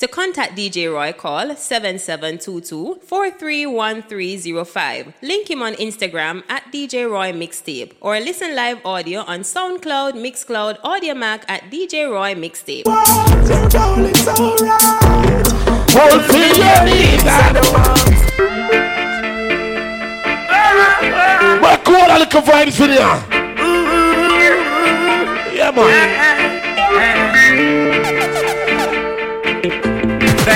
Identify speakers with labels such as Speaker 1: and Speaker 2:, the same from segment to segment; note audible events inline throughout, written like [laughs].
Speaker 1: To contact DJ Roy, call 7722-431305. Link him on Instagram at DJ Roy Mixtape or listen live audio on SoundCloud, Mixcloud, Audiomack at DJ Roy Mixtape.
Speaker 2: Fulfill your you. Yeah, man.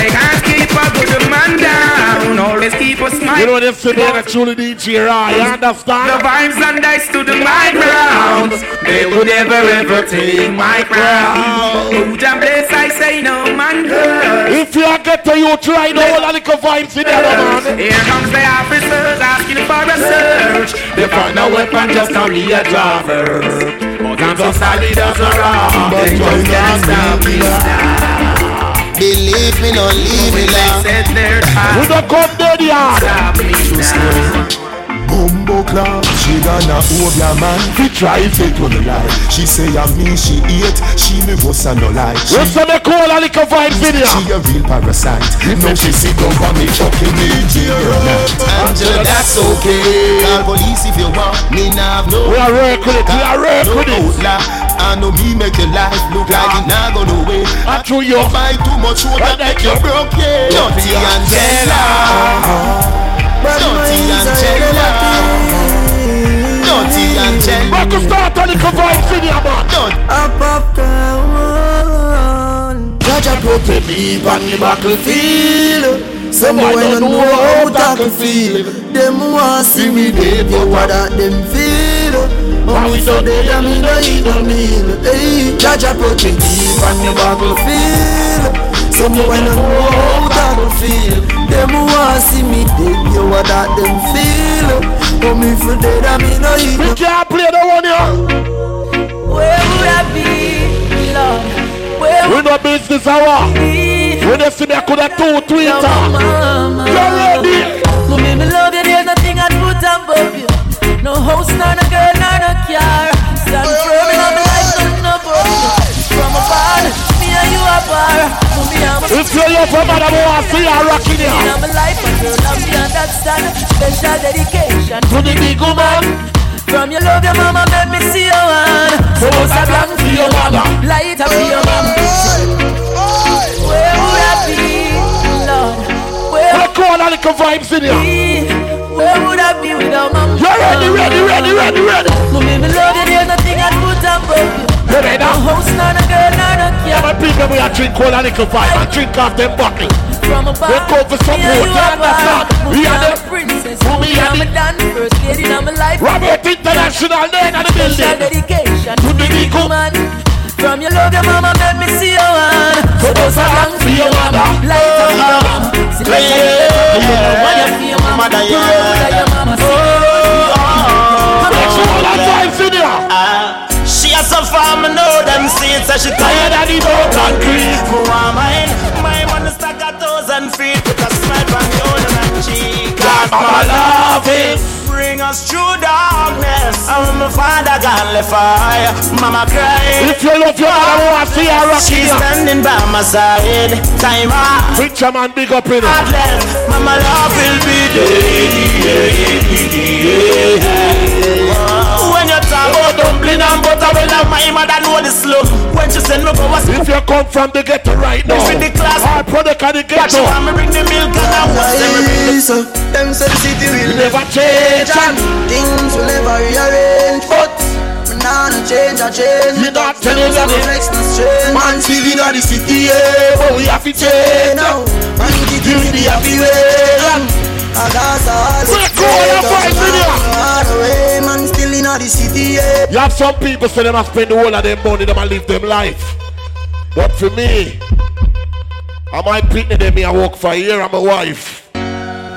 Speaker 3: They can't keep a good man down. Always keep us smiling.
Speaker 2: You know them say they're truly DJ Raw, you understand?
Speaker 3: The vibes and I stood my ground. They would never ever take my crown. Who jam place I say no man good.
Speaker 2: If you get to you, try the whole little vibes in there, man.
Speaker 3: Here comes the officers asking for a search. They find a weapon just only a driver. But I'm so solid as a rock. They just can't stop me now.
Speaker 4: Believe me, no leave me now.
Speaker 2: We don't come dead yet.
Speaker 4: Bumbo club, she gonna hold your man. He try to to the lie. She say I'm me, she eat. She me was a no lie. She,
Speaker 2: What's the call a little vibe video?
Speaker 4: she a real parasite. No, she sit down for me fucking me Angela, that's okay. Call police if you want. Me nah have no.
Speaker 2: We are work with it, we are work
Speaker 4: no
Speaker 2: with it.
Speaker 4: I know me make your life look like it not go no way.
Speaker 2: I threw your
Speaker 4: buy too much road that like you broke yeah. Dirty Angela. Ah, ah, ah. Dirty Angela. Dirty Angela.
Speaker 2: Back to start
Speaker 4: the battlefield. Some boy don't know how tackle feel. Them want see me dead, but what that them feel? But we so dead and me no eat no meal. Hey, Jaja beep on the battlefield. Some boy don't know how tackle feel. Them want see me dead, what that them feel? But me for dead and me no eat no
Speaker 2: We can't play the one here.
Speaker 5: Where would I be, Lord? Where
Speaker 2: We
Speaker 5: would
Speaker 2: no business hour.
Speaker 5: I be?
Speaker 2: When they see me, I could have two Twitter.
Speaker 5: Mama.
Speaker 2: You ready?
Speaker 5: Mommy, me love you, there's nothing I'd put above you. No house, nor no girl, nor no car. Stand firm in my life, nothing above you. From a bar, me and you are bar. Mommy, I'm a
Speaker 2: If you love a man, I want to see her rocking
Speaker 5: in
Speaker 2: here.
Speaker 5: my life, and girl, I'm the understand. Special dedication
Speaker 2: To the big woman.
Speaker 5: From your love, your mama made me see your one. So what's a plan for your mama? Light up for your mama. Where would I be, Lord? Where
Speaker 2: We call a little vibes in here.
Speaker 5: be? Where would I be without my mama?
Speaker 2: You ready, ready, ready, ready, ready?
Speaker 5: Mommy, me love you, there's nothing I'd put above you.
Speaker 2: You ready
Speaker 5: No house, nor no girl, no
Speaker 2: Yeah,
Speaker 5: car.
Speaker 2: my people, we are drink all a little vibe and drink off them bottle.
Speaker 5: From a bar,
Speaker 2: We go for support,
Speaker 5: me and you
Speaker 2: you
Speaker 5: are bar.
Speaker 2: understand? We are the-
Speaker 5: princess.
Speaker 2: Mommy,
Speaker 5: Mommy,
Speaker 2: are the-
Speaker 5: dan first lady in my life.
Speaker 2: Robert International, then in the building.
Speaker 5: dedication
Speaker 2: To the big
Speaker 5: woman. From your love, your mama made me see your one. So those are long for your mama. Light up your mama. See like you
Speaker 4: yeah, yeah.
Speaker 5: You feel mama,
Speaker 4: Mother,
Speaker 5: you
Speaker 4: yeah.
Speaker 5: your mama.
Speaker 4: She has some farm, I know them seeds, so she tired of the dough concrete. Who am? My money stack a thousand feet with a smile from the owner and cheek. God, mama love it. Bring us through darkness. And my father gone left fire. Mama cry.
Speaker 2: If you love your mother, I want to see her rocking
Speaker 4: She's
Speaker 2: here.
Speaker 4: standing by my side. Time out.
Speaker 2: Preacher man, big up in it.
Speaker 4: Mama love will be there. When you talk about dumpling and butter, well, my mother know the slow. When she send me go a
Speaker 2: If you come from the ghetto right now,
Speaker 4: If the class-
Speaker 2: our product of the
Speaker 4: Watch
Speaker 2: ghetto,
Speaker 4: you want me bring the milk and I watch them bring the
Speaker 6: So, them say the city will
Speaker 2: never change.
Speaker 6: and things will never rearrange. But me nah no change, I change.
Speaker 2: Me not tell you that
Speaker 6: no
Speaker 2: it-
Speaker 6: flex, no strange.
Speaker 4: Man feeling of the city, yeah.
Speaker 2: But we have to
Speaker 6: Hey,
Speaker 2: change.
Speaker 6: now, man, give me the happy way. And that's all.
Speaker 2: We're cool, I'm fighting here.
Speaker 6: Away, man, still in the city, yeah.
Speaker 2: You have some people say they must spend the whole of their money, them and live them life. But for me, I might them, me I work for a year, I'm a wife.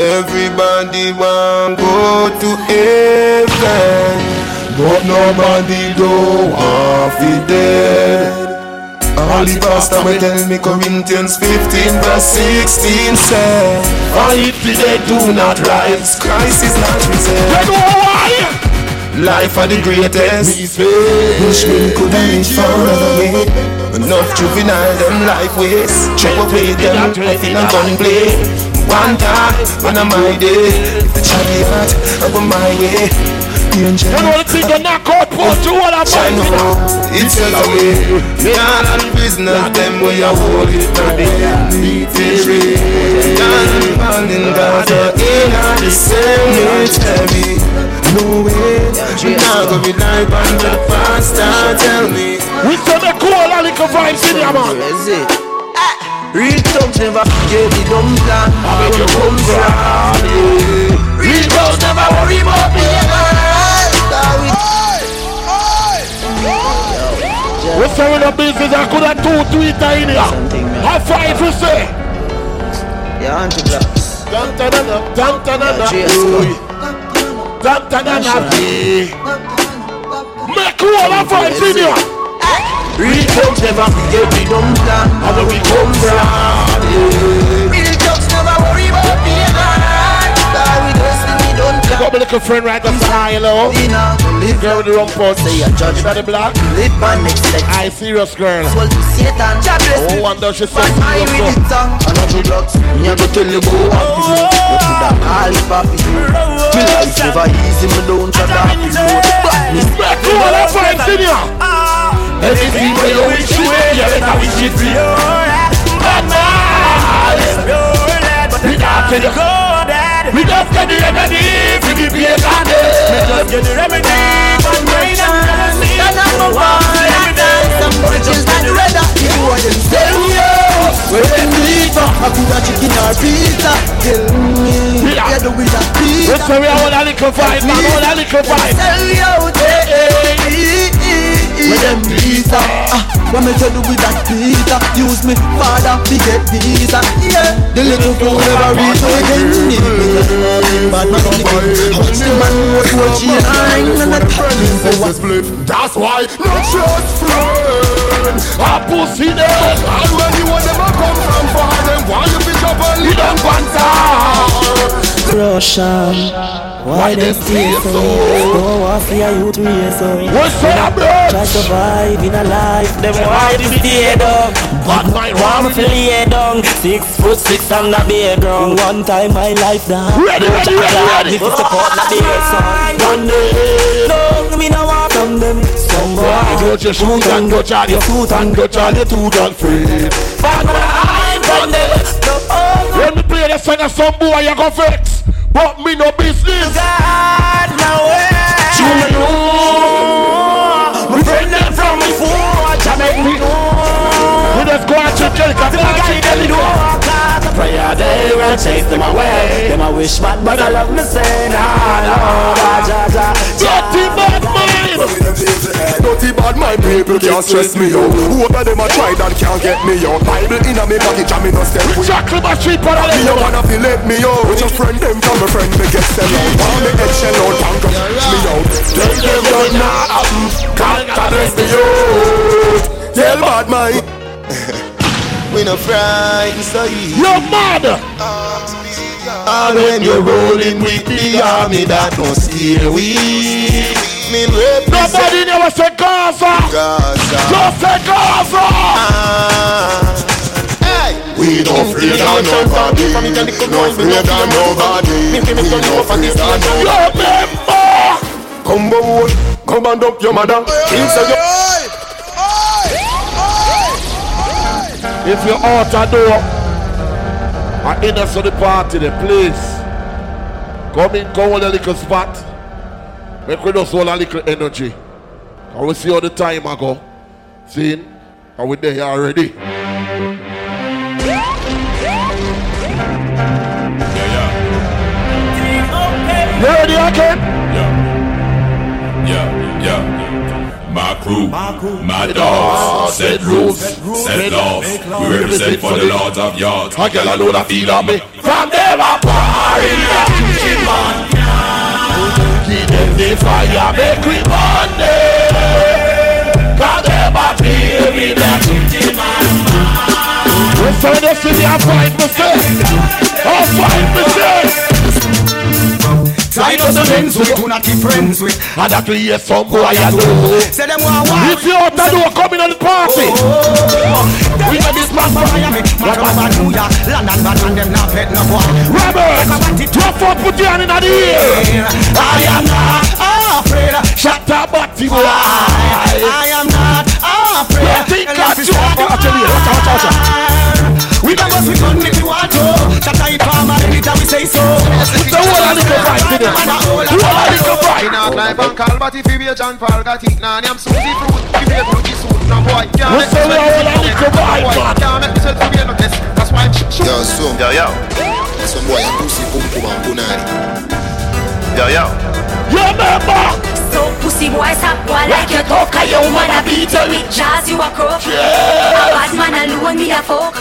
Speaker 4: Everybody want go to heaven, but nobody do want fi dead. All the pastor will tell me Corinthians 15 verse 16 say, For if they do not rise, Christ is not risen. Life are the greatest. Bushman could reach forever. Enough juvenile, them life waste. Chop away them, nothing and gun play. One time, one I'm my day. The chariot, I go my way. Danger.
Speaker 2: You know the thing you knock out post you all
Speaker 4: I know it's a way. Me all on business, them way I hold it to the end. Done falling Gaza in on the cemetery. No way, now go be live on the fast. Tell me,
Speaker 2: We say me cool a little vibes in here man
Speaker 6: Is it? Ah. Real thugs never forget the dumb plan. Where you come from? Real thugs never worry about me.
Speaker 2: We say we the business I could have two Twitter in here How five we say
Speaker 6: Yeah, auntie blocks.
Speaker 2: Dun dun dun dun dun dun dun
Speaker 6: Cheers.
Speaker 2: Dun dun dun dun Make cool a vibes in here
Speaker 6: Real thugs never forget the dumb plan.
Speaker 2: Where we come from
Speaker 6: plan.
Speaker 2: Got me little friend right there say hi hello.
Speaker 6: Live
Speaker 2: Girl with the rum pot
Speaker 6: Say a judge
Speaker 2: Is that the black?
Speaker 6: Live my next leg.
Speaker 2: I serious girl.
Speaker 6: Well, to Satan, God bless
Speaker 2: Oh wonder she
Speaker 6: But
Speaker 2: says
Speaker 6: I with song And I do drugs. Me a go tell you go happy You coulda call it papi. Me life never easy. Me don't try to happy But me
Speaker 2: Make cool a vibes in here
Speaker 7: Anything where you wish you you better wish it you. But now, we not get the we just get the remedy for the and We just get the remedy for the pain and the
Speaker 6: And I'm a one Some bitches like red hot You want them sell you When them leave I could a chicken or pizza Tell me
Speaker 2: Yeah.
Speaker 6: Do
Speaker 2: We
Speaker 6: pizza
Speaker 2: say we all a little vibe man all a little vibe
Speaker 6: Sell you out With them pizza Ah, What me tell you with that pizza Use me father to get visa. Yeah. The little fool never reach no again. But not only Watch the man what watch you line And I tell him for what.
Speaker 7: That's why not just friends.
Speaker 2: A pussy there
Speaker 7: And when you want them a come from far Them why you fish up and lead them panther
Speaker 8: Russian. Why they stay so? Go off your youth race so.
Speaker 2: We say a bro
Speaker 8: Try survive in a life, them why to stay down.
Speaker 2: Bad mind
Speaker 8: One
Speaker 2: one
Speaker 8: to lay down, six foot six on the bedroom. One time my life down.
Speaker 2: Ready, ready, ready, ready.
Speaker 8: This is the part that they son. One day, no, me no want from them. Some boy,
Speaker 2: Touch your shoes and touch all your foot and touch all your two and feet
Speaker 8: Back when I'm from them. Oh,
Speaker 2: When me play the song of some boy you go vex But me no business
Speaker 8: God, no way.
Speaker 2: You know
Speaker 8: My friend them from before, Jamaica me know.
Speaker 2: We just go and check it Cause
Speaker 8: Till I get them cause the prayer they will chase them away. Them a wish bad, but I love me say nah, no, da, ja, ja,
Speaker 2: Dirty bad mind
Speaker 7: Dirty bad my people can't stress me out. Who of them a try that can't get me out? Bible in a me pocket and me no step. With
Speaker 2: Jackal my sheep on
Speaker 7: Me
Speaker 2: the
Speaker 7: a wanna feel let me out. With your friend them from a friend me get sell out. Want me head shell out and go me out. Tell them you're not happen Can't caress me out. Tell bad mind. [laughs]
Speaker 4: We no frightened so easy.
Speaker 2: Your mother
Speaker 4: And when you're rolling with the army that don't steer we Me represent
Speaker 2: Nobody never say Gaza.
Speaker 4: Gaza.
Speaker 2: Just say Gaza.
Speaker 4: Ah. Hey. We don't fear nobody. No fear nobody. We don't fear nobody.
Speaker 2: Remember
Speaker 7: Come on, come and up your mother. Inside your
Speaker 2: If you're out a door I us to the party then please Come in, come on a little spot Make we just hold a little energy And we see how the time I go See Are we there already? You ready again?
Speaker 9: Yeah, yeah. yeah. My crew, my dogs, set rules, set laws. We represent for the lords of yards.
Speaker 2: I girl I know that feel of me
Speaker 9: From them a party, keep on.
Speaker 2: The fire make we burn them Cause a me that We find us in the fight me say Oh fight me say right
Speaker 10: just friends with, who not friends with.
Speaker 2: And that we hear some boy I do.
Speaker 10: Say them want war.
Speaker 2: If you out the door coming on the party. Oh.
Speaker 10: We know this man Miami, Maraba, New York, London, but man them not pet no boy.
Speaker 2: Robert, drop out, put your hand in the air.
Speaker 10: I am not afraid.
Speaker 2: Shut up, body boy.
Speaker 10: I am not afraid.
Speaker 2: You think I do? Watch out, watch out, watch out.
Speaker 10: We don't must be fun if you want to. Shut up, farmer, anytime we say so.
Speaker 2: The whole of the vibe today. The whole of the vibe.
Speaker 4: In a climb and call, but if you be a John Paul, got it. Nah, I'm Susie Fruit. If you be a Fruity Suit, no boy. Can't
Speaker 2: What's
Speaker 4: make
Speaker 2: the
Speaker 4: me
Speaker 2: whole
Speaker 4: sweat
Speaker 2: of
Speaker 4: to
Speaker 2: vibe,
Speaker 4: boy.
Speaker 2: man?
Speaker 4: Can't make me sweat to be a no. That's why I'm sh-
Speaker 11: Yo, so,
Speaker 7: Yo, yo,
Speaker 11: some boy a pussy pum pum and punani.
Speaker 7: yo, yo.
Speaker 2: You remember?
Speaker 12: So pussy boy stop boy like you talk A you man a beat you with jazz you a crook A bad man alone me a fuck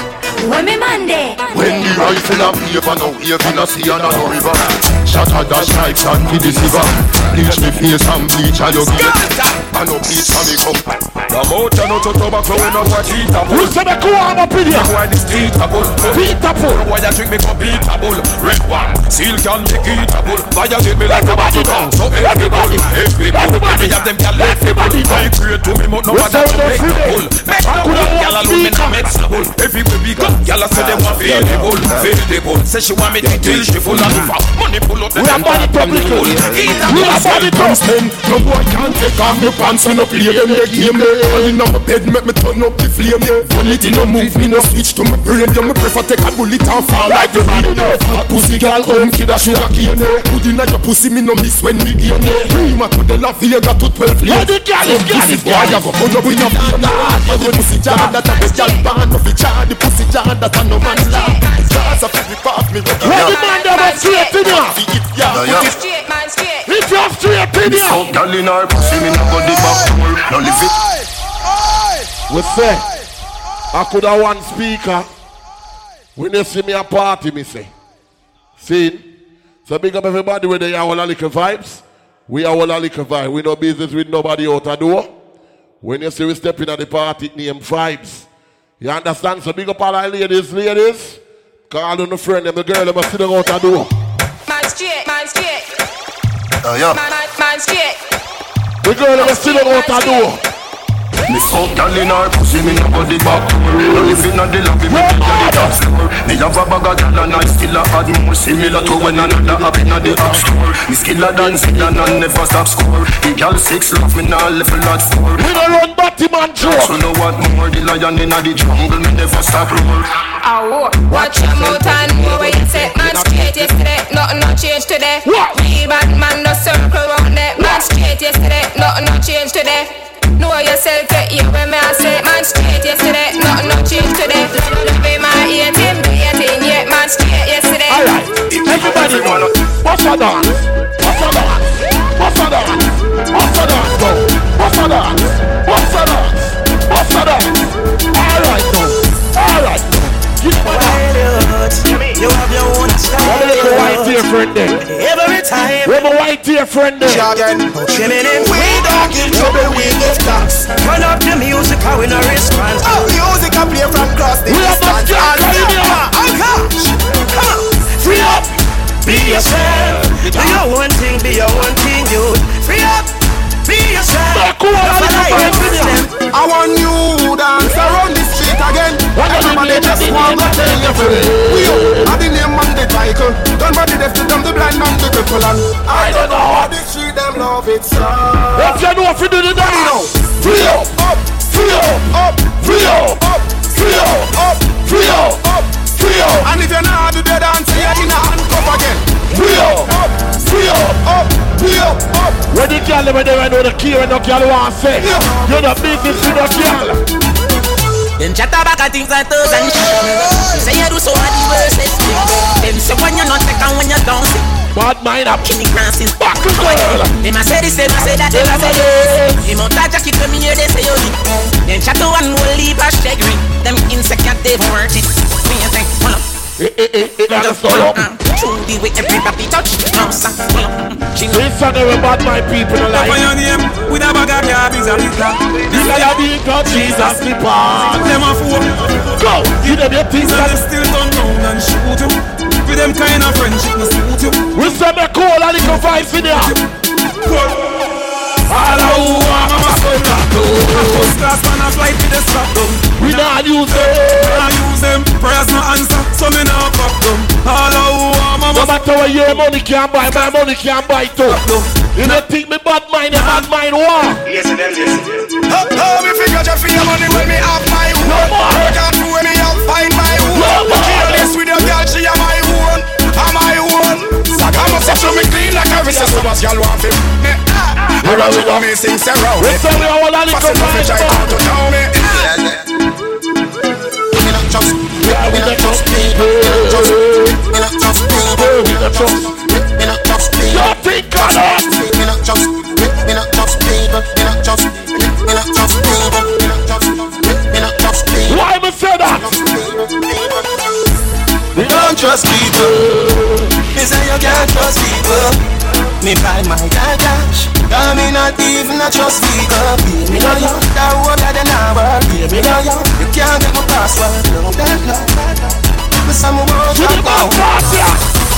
Speaker 12: When me man there
Speaker 7: When the rifle a paper now, even a sea and a no river. Shot a dash stripes and to the silver. Bleach me face and bleach a your gate. And no bleach for me come.
Speaker 10: The motor no to tobacco, we no watch eat a
Speaker 2: Who said the cool arm up in here?
Speaker 10: Why this eatable?
Speaker 2: Eatable.
Speaker 10: Why you drink me cup eatable? Red one, seal can make eatable. Violate me like a body tongue. So everybody, everybody, have them gyal everybody. Migrate to me, but no matter
Speaker 2: up,
Speaker 10: to make
Speaker 2: Freddie?
Speaker 10: a bull. Make no one gyal alone me no make trouble. Everywhere we go, gyal a say them want feel the bull, feel the bull. Say she want me to till she full of money pull up.
Speaker 2: We are body public. We are body public.
Speaker 7: No boy can't take off me pants and up play them the game in my bed make me turn up the flame. Bullet no move me no switch to my brain. Yeah, me prefer take a bullet and fall like the rain. Fat pussy girl home kid a sugar cane. Put in your pussy me no miss when me there. Prima to the La Vega to 12
Speaker 2: Yeah,
Speaker 7: years.
Speaker 2: the girl is girl is
Speaker 7: Boy,
Speaker 2: girl.
Speaker 7: you go put up in your feet The pussy jar that a the girl band of the jar The pussy jar that a no man laugh Jars a flip off me
Speaker 2: Where the man that was straight in here?
Speaker 7: Yeah, Yo, yo.
Speaker 12: Straight man straight
Speaker 2: If you're straight in here.
Speaker 7: Fuck girl in her pussy, me no go the back door. No live it.
Speaker 2: We say, I could have one speaker. When they see me a party, me say. See? So big up everybody with the all a little vibes. We are all a little vibe. We no business with nobody out the door. When you see we step in at the party, name vibes. You understand? So big up all our ladies, ladies. Call on the friend, them the girl, them are sitting out the door.
Speaker 12: Man straight man straight
Speaker 7: Uh, yeah.
Speaker 12: Man man man straight
Speaker 2: The girl, them are sitting out the door.
Speaker 7: Me fuck girl in her pussy, me no go the back door. No live in the lobby, me live on the top floor. Me have a bag of girl and I still a add more. Similar to when another up in a the app store. Me skiller than Zidane and I never stop score. The girl six love me now level at four.
Speaker 2: We don't run Batman
Speaker 7: So
Speaker 2: joke.
Speaker 7: know what more, the lion in the jungle, me never stop roar.
Speaker 12: Ow, watch your mouth and know where you say Man straight yesterday, nothing no change today
Speaker 2: What?
Speaker 12: Real bad man no circle round there Man straight yesterday, nothing no change today Know yourself, get here when me I say Man straight yesterday, nothing no change today Love be my 18, be 18, yeah Man straight yesterday
Speaker 2: Alright, everybody, what's a dance? What's a dance? What's a dance? What's a dance, bro? What's a dance? What's a dance? What's a dance? Alright, now. Alright, now. Give me that.
Speaker 10: You have your own
Speaker 2: Where the white dear friend there?
Speaker 10: Every time
Speaker 2: Where my white dear friend there?
Speaker 10: Jargon, oh, chilling in We don't trouble, we give thanks Turn up the music, how we no response Oh, music I play from cross the
Speaker 2: We are not
Speaker 10: distance.
Speaker 2: just Caribbean.
Speaker 10: Gosh, come on. Free up, be yourself. Do your one thing, be your one thing, you Free up, be yourself.
Speaker 2: Back over,
Speaker 10: Don't
Speaker 2: little
Speaker 10: follow your
Speaker 2: Caribbean.
Speaker 10: footsteps.
Speaker 4: I want you dance around the street again.
Speaker 2: What are
Speaker 4: Everybody
Speaker 2: the
Speaker 4: just want to tell you for We up, I the name man the title. Done body deaf to them, the blind man the cripple and I don't know how the street them love it so.
Speaker 2: What you know if you do the dance? Free up,
Speaker 4: Up,
Speaker 2: free up,
Speaker 4: up,
Speaker 2: free up,
Speaker 4: up,
Speaker 2: free up,
Speaker 4: up,
Speaker 2: free up,
Speaker 4: up.
Speaker 2: free up,
Speaker 4: And if you're not do the dance, you're in a handcuff again.
Speaker 2: free up,
Speaker 4: Up,
Speaker 2: free up.
Speaker 4: up, up, up.
Speaker 2: When the girl them there know the key when the girl want say You the business with the girl
Speaker 13: Then chat about a things like those and shit. You say you do so the worst is Then say when you're not second, when you don't see.
Speaker 2: Bad mind up
Speaker 13: Kenny Francis
Speaker 2: Back to girl
Speaker 13: Them a say this, them a say that, them a say this. Out that jacket when me hear they say you need. Then chat to one whole leave a shaking. Them insecure, they've worth it. Me a say, hold up.
Speaker 2: Eh eh eh eh That's all up
Speaker 13: through the way everybody touch. Bounce and she
Speaker 2: know. This song about my people
Speaker 10: no
Speaker 2: like.
Speaker 10: Papa name with a bag of garbage and litter.
Speaker 2: This guy a big God, Jesus slipper.
Speaker 10: Them a fool.
Speaker 2: Go, give them your things.
Speaker 10: And still turn round and shoot you. With them kind of friendship, no suit you.
Speaker 2: We send a call and it can find for them. All I I'm a soldier little vibe
Speaker 4: Cause man a flight with the strap down.
Speaker 2: We not use them.
Speaker 4: Not use them. Prayers no answer, so me not fuck them. All I want, mama.
Speaker 2: No matter what your money can buy, my money can buy too. You don't think me bad mind, a bad mind what?
Speaker 4: Listen, listen, listen. Oh, oh, me figure just for your money when me have my own. No more. Work out when me have find my own. No more. Careless with your girl, she am my own. Am my own. I'm a session me clean like a recess. So much y'all want him. Me ah. I run with me sing Sarah.
Speaker 2: We say we all a little
Speaker 4: bit. Try to know me.
Speaker 6: Me not trust, me not trust people. Me not trust people.
Speaker 2: We not trust.
Speaker 6: Me not trust people.
Speaker 2: You think on it?
Speaker 6: Me not trust, me not trust people. Me not trust, me not trust people. Me not trust, me not trust people.
Speaker 2: Why me say that?
Speaker 6: Me don't trust people. Me say you can't trust people. Me buy my cash. Cause me not even a trust people. Pay me no you. That one that they never. Pay me no you. You can't get my password. No that no. Me say me won't talk about.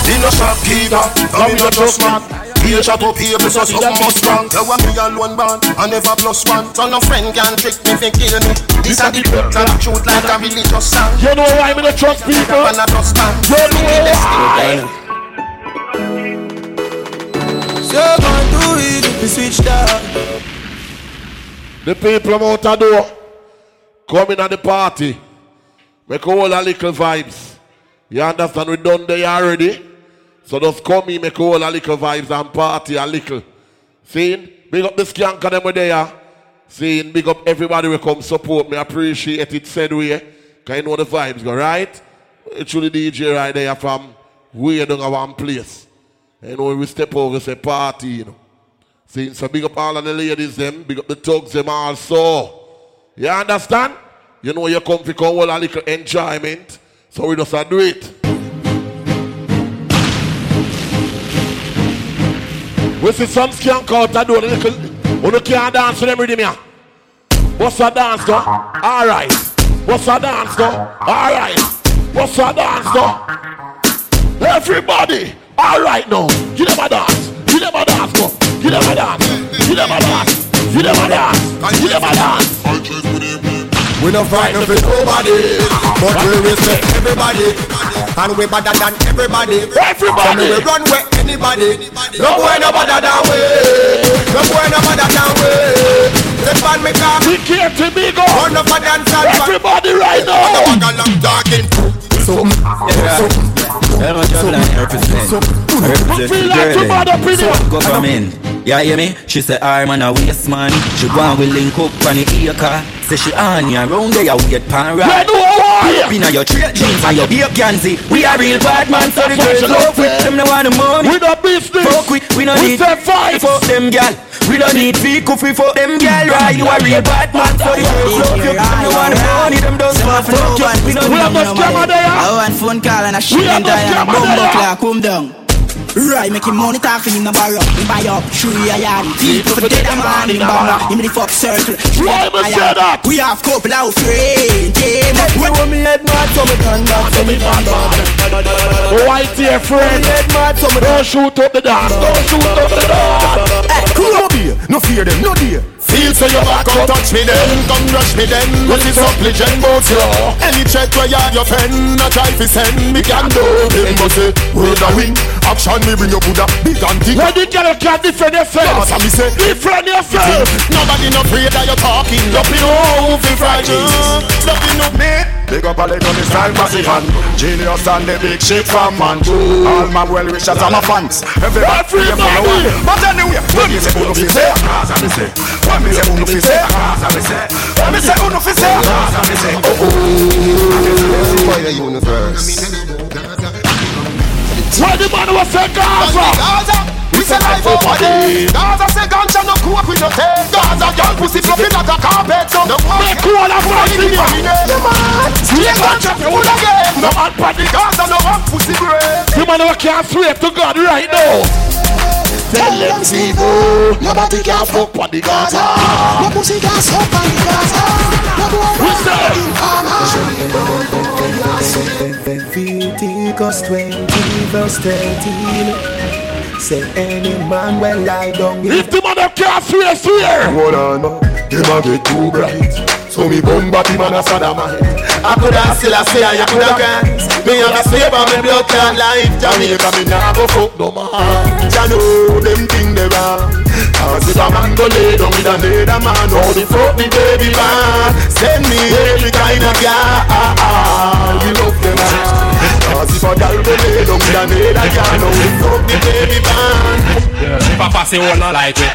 Speaker 4: Me no shopkeeper, come me no trust man. Here shop up here, so something must wrong. You want me alone born, I never plus one. So no friend can trick me, fi kill me. This a the truth and the truth like a religious song.
Speaker 2: You know why me not trust people?
Speaker 4: And a trust man.
Speaker 2: You know why?
Speaker 6: So gone too easy to switch down.
Speaker 2: The people I'm the door coming at the party. Make all a little vibes. You understand? We done there already. So just come in, make all a little vibes and party a little. Seeing? Big up the skank and them there. Seeing? Big up everybody will come support me. Appreciate it said way. Can you know the vibes go, right? It's really DJ right there from way down one place. You know, we step over, say party, you know. See, so big up all of the ladies them, big up the thugs them also. You understand? You know you come for all a little enjoyment. So we just do it. We see some skank out a do a little you can't dance with them rhythm here. What's a dance though? Alright. What's a dance though? Alright. What's a dance though? Everybody. Alright now. Give them a dance. Give them a dance. Give them a dance. Them a dance. Give them a dance. Them a dance.
Speaker 4: We don't fight no for nobody, but we respect everybody, and we better than everybody.
Speaker 2: Everybody.
Speaker 4: So we run with anybody. No boy no better than we. No boy no better than we. The band me come.
Speaker 2: We care to be go.
Speaker 4: Run up and dance and
Speaker 2: Everybody right now.
Speaker 4: The one along talking.
Speaker 14: I
Speaker 2: you
Speaker 14: So
Speaker 2: here.
Speaker 14: go come in. Yeah, hear me? She say I'm on a waste man. She and we link up on the acre. Say she on ya round there, wait pan
Speaker 2: You
Speaker 14: right.
Speaker 2: Know why?
Speaker 14: Up inna your straight jeans and your beer canzy. We are real bad man, so the
Speaker 2: That's
Speaker 14: girls love with
Speaker 2: love,
Speaker 14: them. No want the money.
Speaker 2: We no business.
Speaker 14: Fuck we, we no
Speaker 2: We
Speaker 14: need
Speaker 2: say fight.
Speaker 14: Fuck them gal. We don't need fee coffee for them gal. Right, you a real bad man, so the girls love you. Them no want the money, them don't want fuck you. We no
Speaker 2: We
Speaker 14: need
Speaker 2: have no scammer there.
Speaker 15: I want phone call and a shit
Speaker 2: We have
Speaker 15: and
Speaker 2: no
Speaker 15: die and a
Speaker 2: scammer
Speaker 15: bumbo
Speaker 2: there.
Speaker 15: clock come down. Right, make him money talk for him no borrow. Him buy up, shoot a yard. People for dead and born in bamba. Him the fuck circle.
Speaker 2: Why me say that?
Speaker 15: We have couple of friends. Yeah,
Speaker 6: We want me head mad, so me turn back, so me turn back.
Speaker 2: White dear friend.
Speaker 6: Head mad, so me
Speaker 2: Don't shoot up the dance. Don't shoot up the dance.
Speaker 4: Cool no beer, no fear them, no dear. Feel so you back out, touch me then, come rush me then. What is up, legend both you? Any check where you have your friend, no try to send me can do. Them must say, word a wing, action me bring your Buddha, big and thick.
Speaker 2: When the girl can defend yourself.
Speaker 4: Yes, and me say,
Speaker 2: Defend yourself.
Speaker 4: Nobody no afraid that you're talking. Nothing no fi frightened. Nothing no me. Big up all the gun style massive man. Genius and the big shit from man. All my well wishers and my fans. Everybody free from the one. But anyway, when me say uno fi say, as I me say. When me say uno fi say, as I me say. When me say uno fi say, as I me say. Oh oh. For the universe.
Speaker 2: When the man was say Gaza.
Speaker 4: Gaza. We say life over there. Gaza say ganja no cook with no tail. Gaza girl pussy fluffy like a carpet. So no one
Speaker 2: Make cool and fight in here.
Speaker 4: Yeah man. Sweet ganja full again. No man panic. Gaza no one pussy great.
Speaker 2: The man who can't swear to God right now. Tell them people, nobody can fuck on the Gaza.
Speaker 6: No pussy can suck on the Gaza. No boy
Speaker 2: We say,
Speaker 6: Leviticus 20 verse 13 Say any man will lie down
Speaker 2: if the man who can't swear, swear.
Speaker 4: Hold on.
Speaker 7: them a get too bright. So me bum body man a sodomite I coulda still a say I coulda grant Me have a slave on me blood clot life Jamaica me nah go fuck no man. Ya know them thing they wrong Cause if a man go lay down with another man How the fuck the baby man. Send me every kind of girl We love them Cause if a girl go lay down with another girl How the fuck the baby man
Speaker 10: If a passy one not like it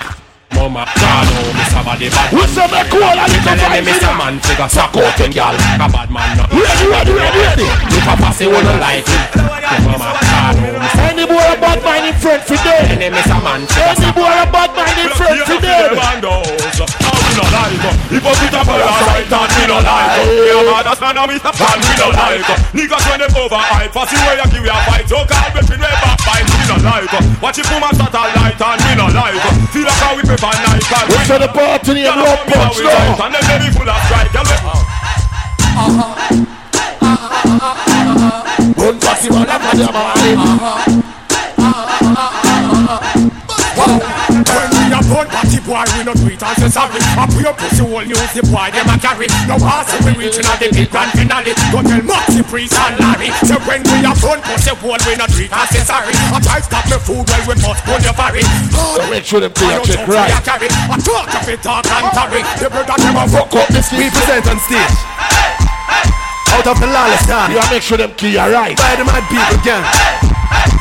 Speaker 10: Mama, God, oh, Mr. Body Bad
Speaker 2: We say me cool and
Speaker 10: Me
Speaker 2: it's a
Speaker 10: me Mr. Man figure suck out them gal. A bad man no.
Speaker 2: Ready, ready, ready, ready.
Speaker 10: If a passy one not like it Mama, God, oh, Mr.
Speaker 2: Any boy a bad mind in front for
Speaker 10: Any Mr. Man figure
Speaker 2: Any boy a bad mind in front for
Speaker 9: we no like. If a bit of a right and we no like. Yeah, man, that's not a Mr. Pan, we no like. Niggas when they over hype For see where you give you a fight. So call me fin way back fight, we no like. Watch it from a satellite and we no like. Feel like how we pepper knife and
Speaker 2: We say the party name Love Punch now
Speaker 9: And then baby full of strike, yeah, we
Speaker 2: One party man a man a man
Speaker 7: When we a born party boy, we no do it and say sorry. Up your pussy whole news, the boy them a carry. No pass we reaching at the big grand finale. Go tell Moxie, Priest and Larry. So when we a born pussy whole, we no do it and say sorry. I try stop me food while we must go the ferry.
Speaker 2: So make sure them
Speaker 7: I
Speaker 2: play a check
Speaker 7: a
Speaker 2: right
Speaker 7: carry. I talk up it talk and carry. The brother them a fuck up this
Speaker 14: We present on stage Out of the lawless town
Speaker 2: You make sure them key are right
Speaker 14: By the mad people gang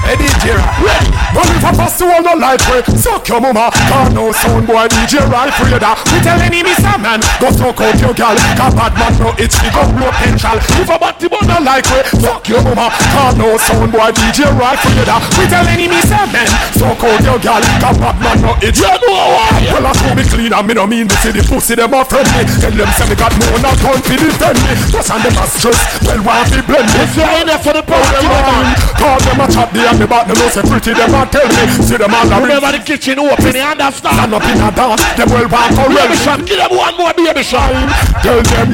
Speaker 14: Eddie Jira
Speaker 7: Ready? But if a pass the world no like way Suck your mama Car no sound boy DJ for you that We tell any miss a man Go suck out your gal Cause bad man no itch We go blow potential If a batty boy no like way Suck your mama Car no sound boy DJ for you that We tell any miss a man Suck out your gal Cause bad man no itch You know why Well I show me clean and me no mean to see the pussy them a friendly Tell them say me got more not gun to defend me Just and them a stress Well want to blend me
Speaker 2: It's right there for the man
Speaker 7: Call them a chat there and me back them know say pretty them a tell me. See them all a ring
Speaker 2: Remember the kitchen open, you understand?
Speaker 7: Stand up in a dance Them well back for
Speaker 2: Baby shot, give them one more baby shot.
Speaker 7: Tell them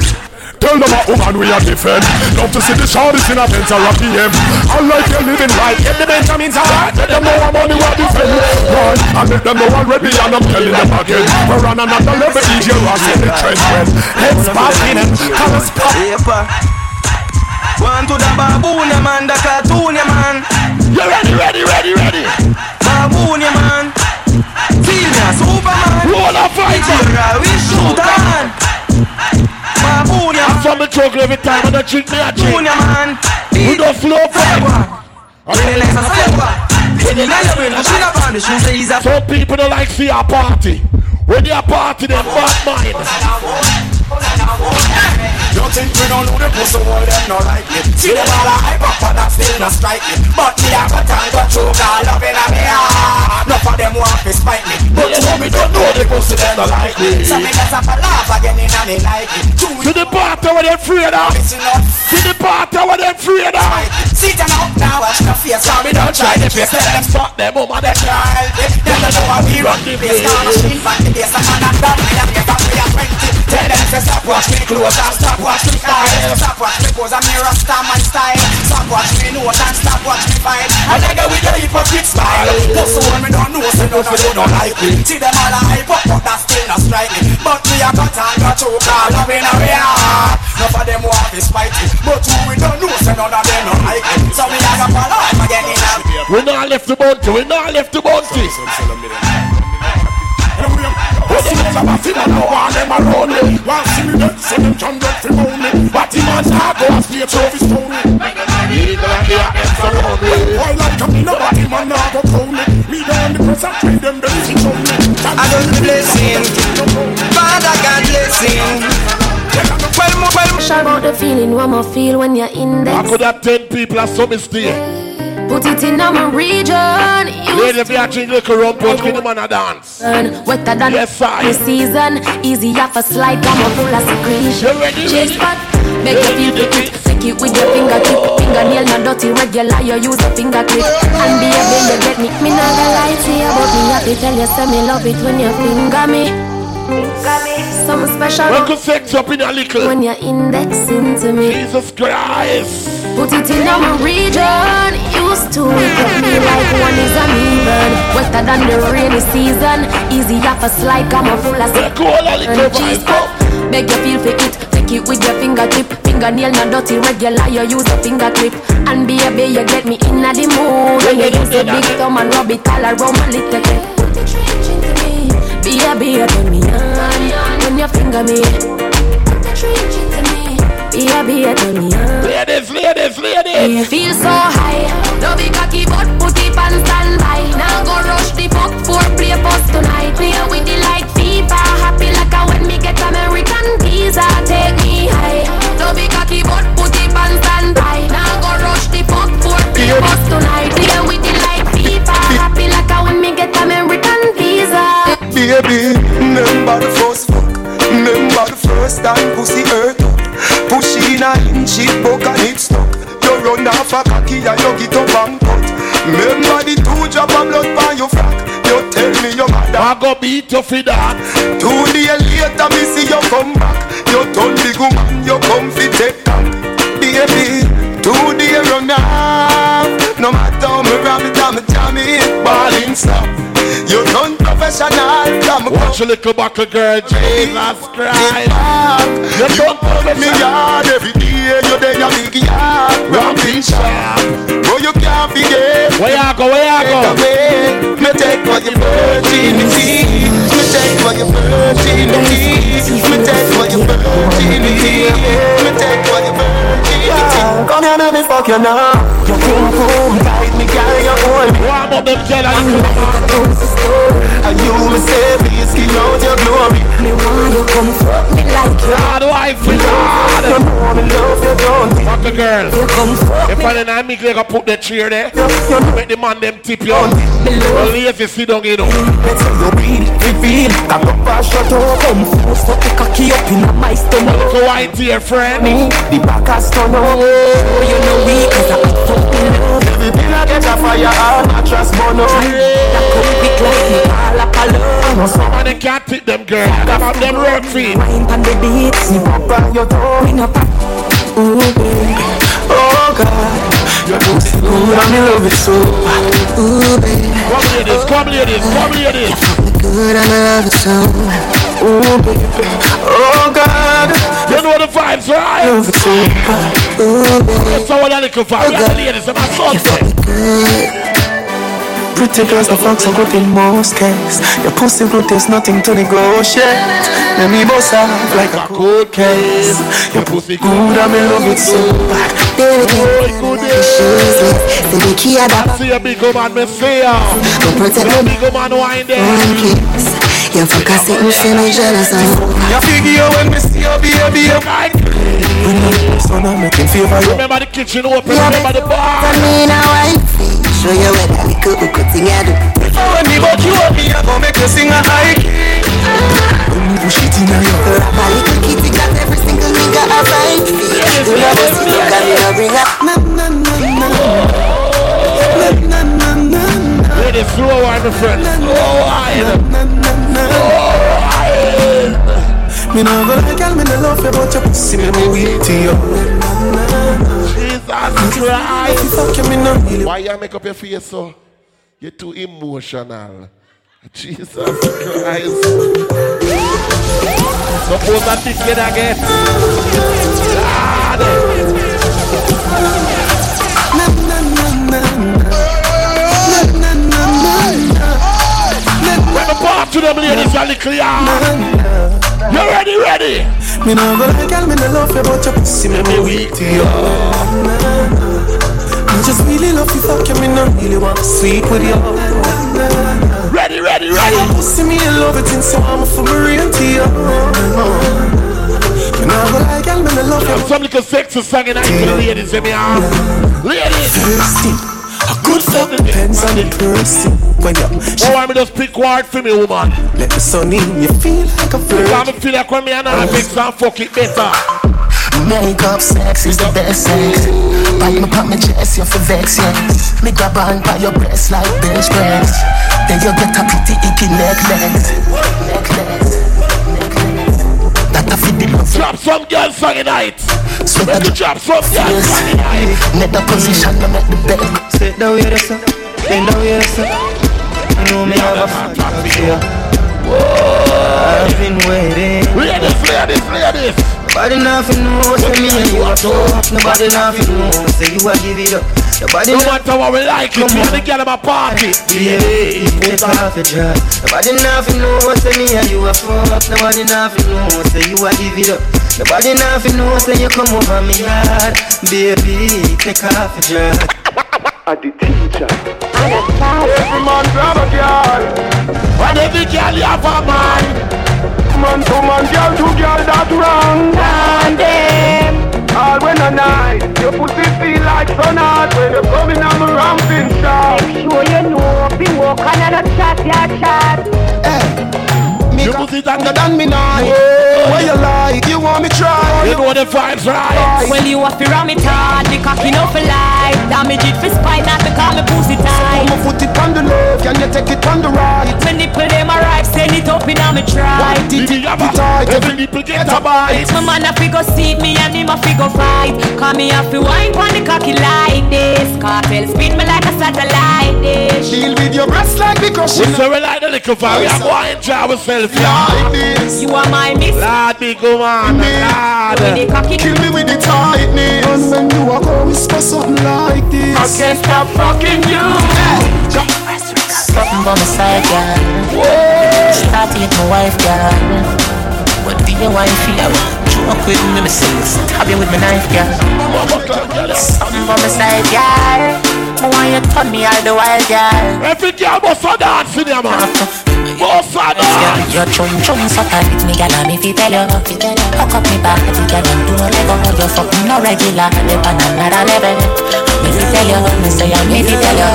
Speaker 7: Tell them a woman we are defend. Love to see the shorties in a Benz or a PM I like you living right. Get the Benjamins alright Let them know I'm money we are defend. Right I let them know already And I'm telling them again. We're on another level DJ Ross in the trench when Heads popping and colors pop.
Speaker 14: Paper. One to the baboon, yeah, man, the cartoon, yeah, man.
Speaker 2: You ready, ready, ready, ready?
Speaker 14: Baboon, yeah, man. Feel me, Superman.
Speaker 2: Roll a fight,
Speaker 14: we shoot on. Baboon, yeah,
Speaker 2: I'm from the chocolate every time and I drink me a drink.
Speaker 14: Baboon, yeah, man.
Speaker 2: We don't flow fight.
Speaker 14: Really like a silver. Hidden in your brain, machine up on the shoes, say he's
Speaker 2: Some people don't like see a party. When they a party, they bad mind.
Speaker 8: You think we don't know the pussy wall, them no like me See them all a hype up and that still no strike me But me a got time to choke all up in a me heart. Enough of them want to spite me. But you know me don't know the pussy, them no like me So me just have a laugh again in and they like it
Speaker 2: To the party where they afraid of. To the party where they afraid of.
Speaker 8: Sit down up now, watch the face. Cause me don't try the face Tell them. fuck them woman, they try. Them don't know how we run the place. Now machine back the place. I'm not done. Me and me back me a 20 Tell them to stop watch me close and stop watch me style. Stop watch me pose and me rasta man style. Stop watch me nose and stop watch me fine And I go with the hypocrite smile. So when me don't know so none of you don't like me See them all a hype up but that still not strike me But me a cut and got choke all up in a way Enough of them want to spite me But who we don't know so none of them don't like me So me a go fall off again in a
Speaker 2: We not left the bounty, we not left the bounty.
Speaker 7: But see them a see them no want them around me Want see me dead so them can get fi moan me But the man not go and stay through his stone me
Speaker 2: Eagle and the hands around me.
Speaker 7: Why like me no body man not go crown me Me down the press and trade them belly fi show me
Speaker 14: I got the blessing. Father God blessing. Well, well, mo-
Speaker 16: Shout out the feeling what I feel when you're in
Speaker 2: I
Speaker 16: there.
Speaker 2: could have 10 people at some stay.
Speaker 16: Put it in my region. You
Speaker 2: Lady, you are drinking little rum punch, give the man a dance.
Speaker 16: wetter than
Speaker 2: Yes, sir.
Speaker 16: the season. Easy off a slide, come on full of secretion.
Speaker 2: You ready,
Speaker 16: Chase spot, make the people kick. Stick it with your fingertip. Fingernail not dirty, regular. You use a finger clip. And baby, you get me. Me not gonna lie to you, but me to tell you, say me love it when you finger me. Something special
Speaker 2: Welcome sex up in a little.
Speaker 16: when you're indexing to me.
Speaker 2: Jesus Christ.
Speaker 16: Put it in my region. Used to me like one is uneven. Wetter than the rainy season. Easy off a slide, come on full of
Speaker 2: Let go of that little
Speaker 16: cheese.
Speaker 2: vibe.
Speaker 16: Beg you feel for it, take it with your fingertip. Fingernail not dirty, regular, you use a finger clip. And baby, you get me in the mood. When you use a big thumb and rub it all around my little clip. Put the trench into me. Baby, you turn me on when you finger me. Me. Baby, you turn me on.
Speaker 2: Ladies, ladies, ladies.
Speaker 16: Feel so high. No big cocky, but put it on standby. Now go rush the book for play post tonight. Play with the light FIFA. Happy like a when me get American visa. Take me high. No big cocky, but put it on standby. Now go rush the book for play post tonight. Play with the light FIFA. Happy like a when me get American visa.
Speaker 6: Baby, remember the first fuck Remember the first time pussy hurt up Push in a inch, it poke and it stuck You run off a cocky and you get up and cut. Remember the two drop of blood by your frack You tell me your mother.
Speaker 2: I go beat you for that
Speaker 6: Two days later me see you come back. You turn big woman, you come fi take Baby, two days run off. No matter how me ram it, I'm a jam it. Ballin' stop You done professional. Come
Speaker 2: Watch a little buckle girl. Jesus Christ.
Speaker 6: You don't put me yard. every day You there a big yard. Ramping sharp Oh you can't forget
Speaker 2: Where you go, where you go?
Speaker 6: Take away. Me take for your virginity Me take for your virginity Me take for your virginity Me take for your virginity Come here let me fuck you now. You boom boom Bite me girl you hold me
Speaker 2: Warm up them girl and you.
Speaker 6: And you me say please skin out your glory.
Speaker 16: Me want you come fuck me like you.
Speaker 2: Hard wife,
Speaker 6: You
Speaker 2: Lord.
Speaker 6: Know me love you don't.
Speaker 2: Fuck a girl.
Speaker 16: You come fuck
Speaker 2: If
Speaker 16: me.
Speaker 2: I didn't make like I put the chair there. Make the man them tip you Well, lazy sit down, you know
Speaker 6: Let's say you read, reveal Cock up and shut up Come force up the cocky up in my stomach
Speaker 2: wine to your friend
Speaker 6: Me, the back a stun up Oh, you know we Cause I fucking love Every bill I get a fire and mattress burn up That come quick like all up alone
Speaker 2: Some of them can't tip them girl. Them have them work feet.
Speaker 6: Wine pan the beats Me pop on your toe no pop Ooh, baby Oh, God Your good and me love it so Ooh, baby
Speaker 2: Come ladies, come ladies, come ladies
Speaker 6: Good and I love it so Ooh, baby Oh, God
Speaker 2: You know the vibes, right?
Speaker 6: Love it so Ooh, baby
Speaker 2: how I little vibe Yeah, ladies, I'm a Sunday
Speaker 6: Pretty girls, the fuck so good in most cases. Your pussy good, there's nothing to negotiate. Let me boss off like a cold case. Your pussy good, and me love it so bad.
Speaker 2: The key oh, I see a big man, me see ya.
Speaker 6: protect
Speaker 2: a big man wine there.
Speaker 6: You fuck us, it say me jealous of You figure when me see you, baby, you When you son, I'm making favor you
Speaker 2: Remember the kitchen open, remember the bar.
Speaker 6: I mean, I wine Show you what that little good thing I do When me buck you up, me I go make you sing a high key When me push it in a you Rap a little kitty got every single nigga a right feel You know what's me, got me a bring up Na na na na Na na na na na
Speaker 2: Ladies, slow wine, my friend. Slow wine.
Speaker 6: Me no go like girl, me no love you, but your pussy me me weak to you.
Speaker 2: Jesus Christ.
Speaker 6: Fuck you, me no really.
Speaker 2: Why you make up your face so? You're too emotional. Jesus Christ. Suppose that dick get again.
Speaker 6: Na na na na na.
Speaker 2: When the part to them ladies are little yard. You ready, ready?
Speaker 6: Me no go like girl, me no love you, but your pussy me me weak to you. Me just really love you, fuck you, me no really want to sleep with you.
Speaker 2: Ready, ready, ready.
Speaker 6: Your pussy me in love it, and so I'm for me real to you. No go like girl, me no love you.
Speaker 2: Some little sexy song in the ladies in me arm. Ladies.
Speaker 6: Thirsty. A good fuck depends on the person. When you
Speaker 2: Oh, I'm just pick word for me, woman.
Speaker 6: let the sun in, you feel like a flirt.
Speaker 2: I feel like when me and I mix and fuck it better.
Speaker 17: Makeup sex is the best sex. Bite me pop my chest, you for vex, yes. Me grab on by your breast like bench press. Then you get a pretty icky necklace. Necklace. That a fit the love.
Speaker 2: Drop some girls song tonight.
Speaker 17: So
Speaker 2: Let me drop some girls song tonight.
Speaker 17: Net the position, you make the bed.
Speaker 6: Sit down here, sir. Bend down here, sir. You know me have a fight for you. I've been waiting.
Speaker 2: Play this, play this, play this.
Speaker 6: Nobody nothing knows say me and you are top. Nobody nothing knows say you a give it up. Nobody
Speaker 2: no matter what we like it, we the girl in my party.
Speaker 6: Baby, take off the dress. Nobody nothing knows say me and you a fuck. Nobody nothing knows say you a give it up. Nobody nothing knows say you come over me yard. Baby, take off the dress.
Speaker 4: I the teacher. Every man grab a girl.
Speaker 2: And every girl you have a man.
Speaker 4: Man to man, girl to girl, that's wrong. And them. All when a night, your pussy feel like sun hot when you coming on the ramping shot.
Speaker 18: Make sure you know, be walk and not chat, ya chat.
Speaker 6: Me
Speaker 2: You put it
Speaker 6: younger than me now. Oh. What you like? You want me try?
Speaker 2: You know the vibes right.
Speaker 19: Well, you have to ram it hard, the cocky no for life. Damage it for spine, not because me pussy tight.
Speaker 6: I'ma put it on the left, can you take it on the right?
Speaker 19: When nipple them arrive, send it up in a me try.
Speaker 2: If you have a tight, every nipple get a bite.
Speaker 19: My man a figure seat me and him a figure fight. Call me have to wine pon the cocky like this. Cartel spin me like a satellite dish.
Speaker 6: Deal with your breasts like me
Speaker 2: We
Speaker 6: crushing.
Speaker 2: say we like the little vibe. We are going to ourselves,
Speaker 6: Like
Speaker 2: yeah.
Speaker 6: this.
Speaker 19: You are my miss.
Speaker 2: Lord, big woman,
Speaker 19: When the cocky
Speaker 6: Kill me with the tightness. And when you walk out, whisper something like this.
Speaker 4: I can't stop fucking you.
Speaker 17: Something by my side, girl. Start with my wife, girl. What do you want? Joke with me, me say, stab you with my knife, girl. Something by my side, girl. I want you turn me all the while, girl.
Speaker 2: Every girl must a dance in there, man. Must a dance.
Speaker 17: your chum chum so tight me, girl, if you tell you, hook up me back, girl, and do no lego. You fuck me no regular, on another level. Me fi tell you, me say I me fi tell you.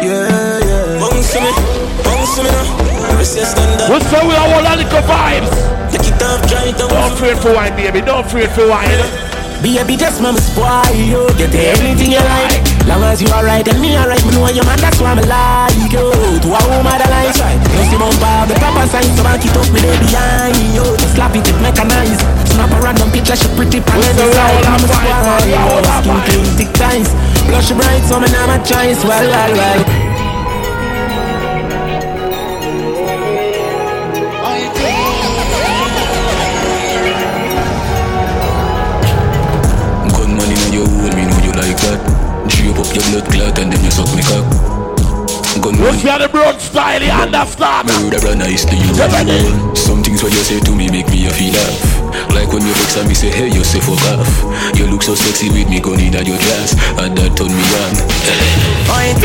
Speaker 6: Yeah, yeah.
Speaker 8: Bounce to me, bounce to me now. Your stand up.
Speaker 2: We say we are all a little vibes.
Speaker 8: Take it dry it down.
Speaker 2: Don't afraid for wine, baby. Don't afraid for wine.
Speaker 8: Baby, just mama spoil you. Get everything you like. Long as you alright and me alright, me know you man. That's why me like you. To a woman that likes right. You see bumper, the proper sign, so back it up me there behind you. Just slap it, it mechanized. Snap a random picture, she pretty pan
Speaker 2: Well,
Speaker 8: the side. Mama spoil you. Skin clean, thick ties. Blush bright, so me not my choice. Well, well,
Speaker 20: your blood clot and then you suck me cock.
Speaker 2: We
Speaker 20: Gunman,
Speaker 2: see the broad style, you understand?
Speaker 20: murder and nice to you. Some things what you say to me make me a feel laugh. Like when you vex and me say, hey, you say fuck off. You look so sexy with me gun in at your dress, and that turn me on.
Speaker 8: Point B.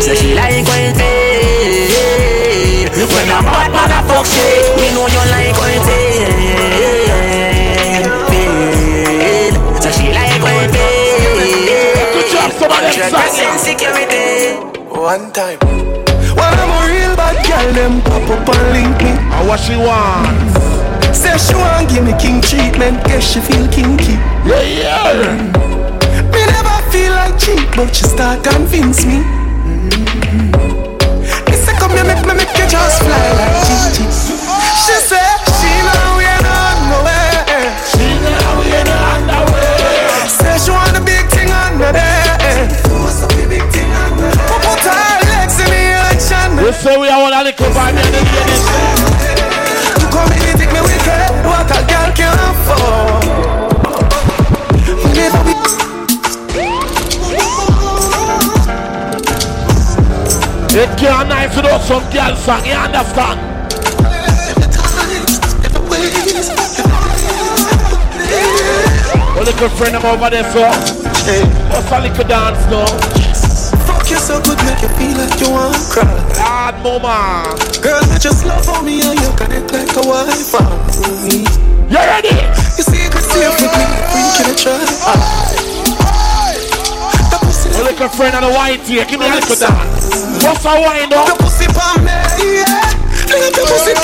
Speaker 8: Say she like point B. When a bad motherfuck shit, we know
Speaker 2: of them
Speaker 8: Hundred
Speaker 2: songs.
Speaker 8: percent security.
Speaker 6: One time. When I'm a real bad girl, them pop up and link me.
Speaker 2: And what she wants?
Speaker 6: Say she want give me king treatment, guess she feel kinky.
Speaker 2: Yeah, yeah.
Speaker 6: Me never feel like cheap, but she start convince me. Me say come here, make me make you just fly like Gigi. She say say
Speaker 2: we are all a little vibe, and the ladies.
Speaker 6: You come in, take me wicked. What a girl can afford. Never be.
Speaker 2: It can't nice to do some girl song, you understand? A little friend of over there, so What's a little dance now?
Speaker 6: You so good, make you feel like you want to cry.
Speaker 2: Lord, mama.
Speaker 6: Girl, I just love how me and you connect like a Wi-Fi.
Speaker 2: You ready?
Speaker 6: You see, you could see with me, we can try.
Speaker 2: A little friend of the white here, give me a little dance. What's a wind
Speaker 6: The
Speaker 2: up?
Speaker 6: pussy palm, yeah. Leave the pussy.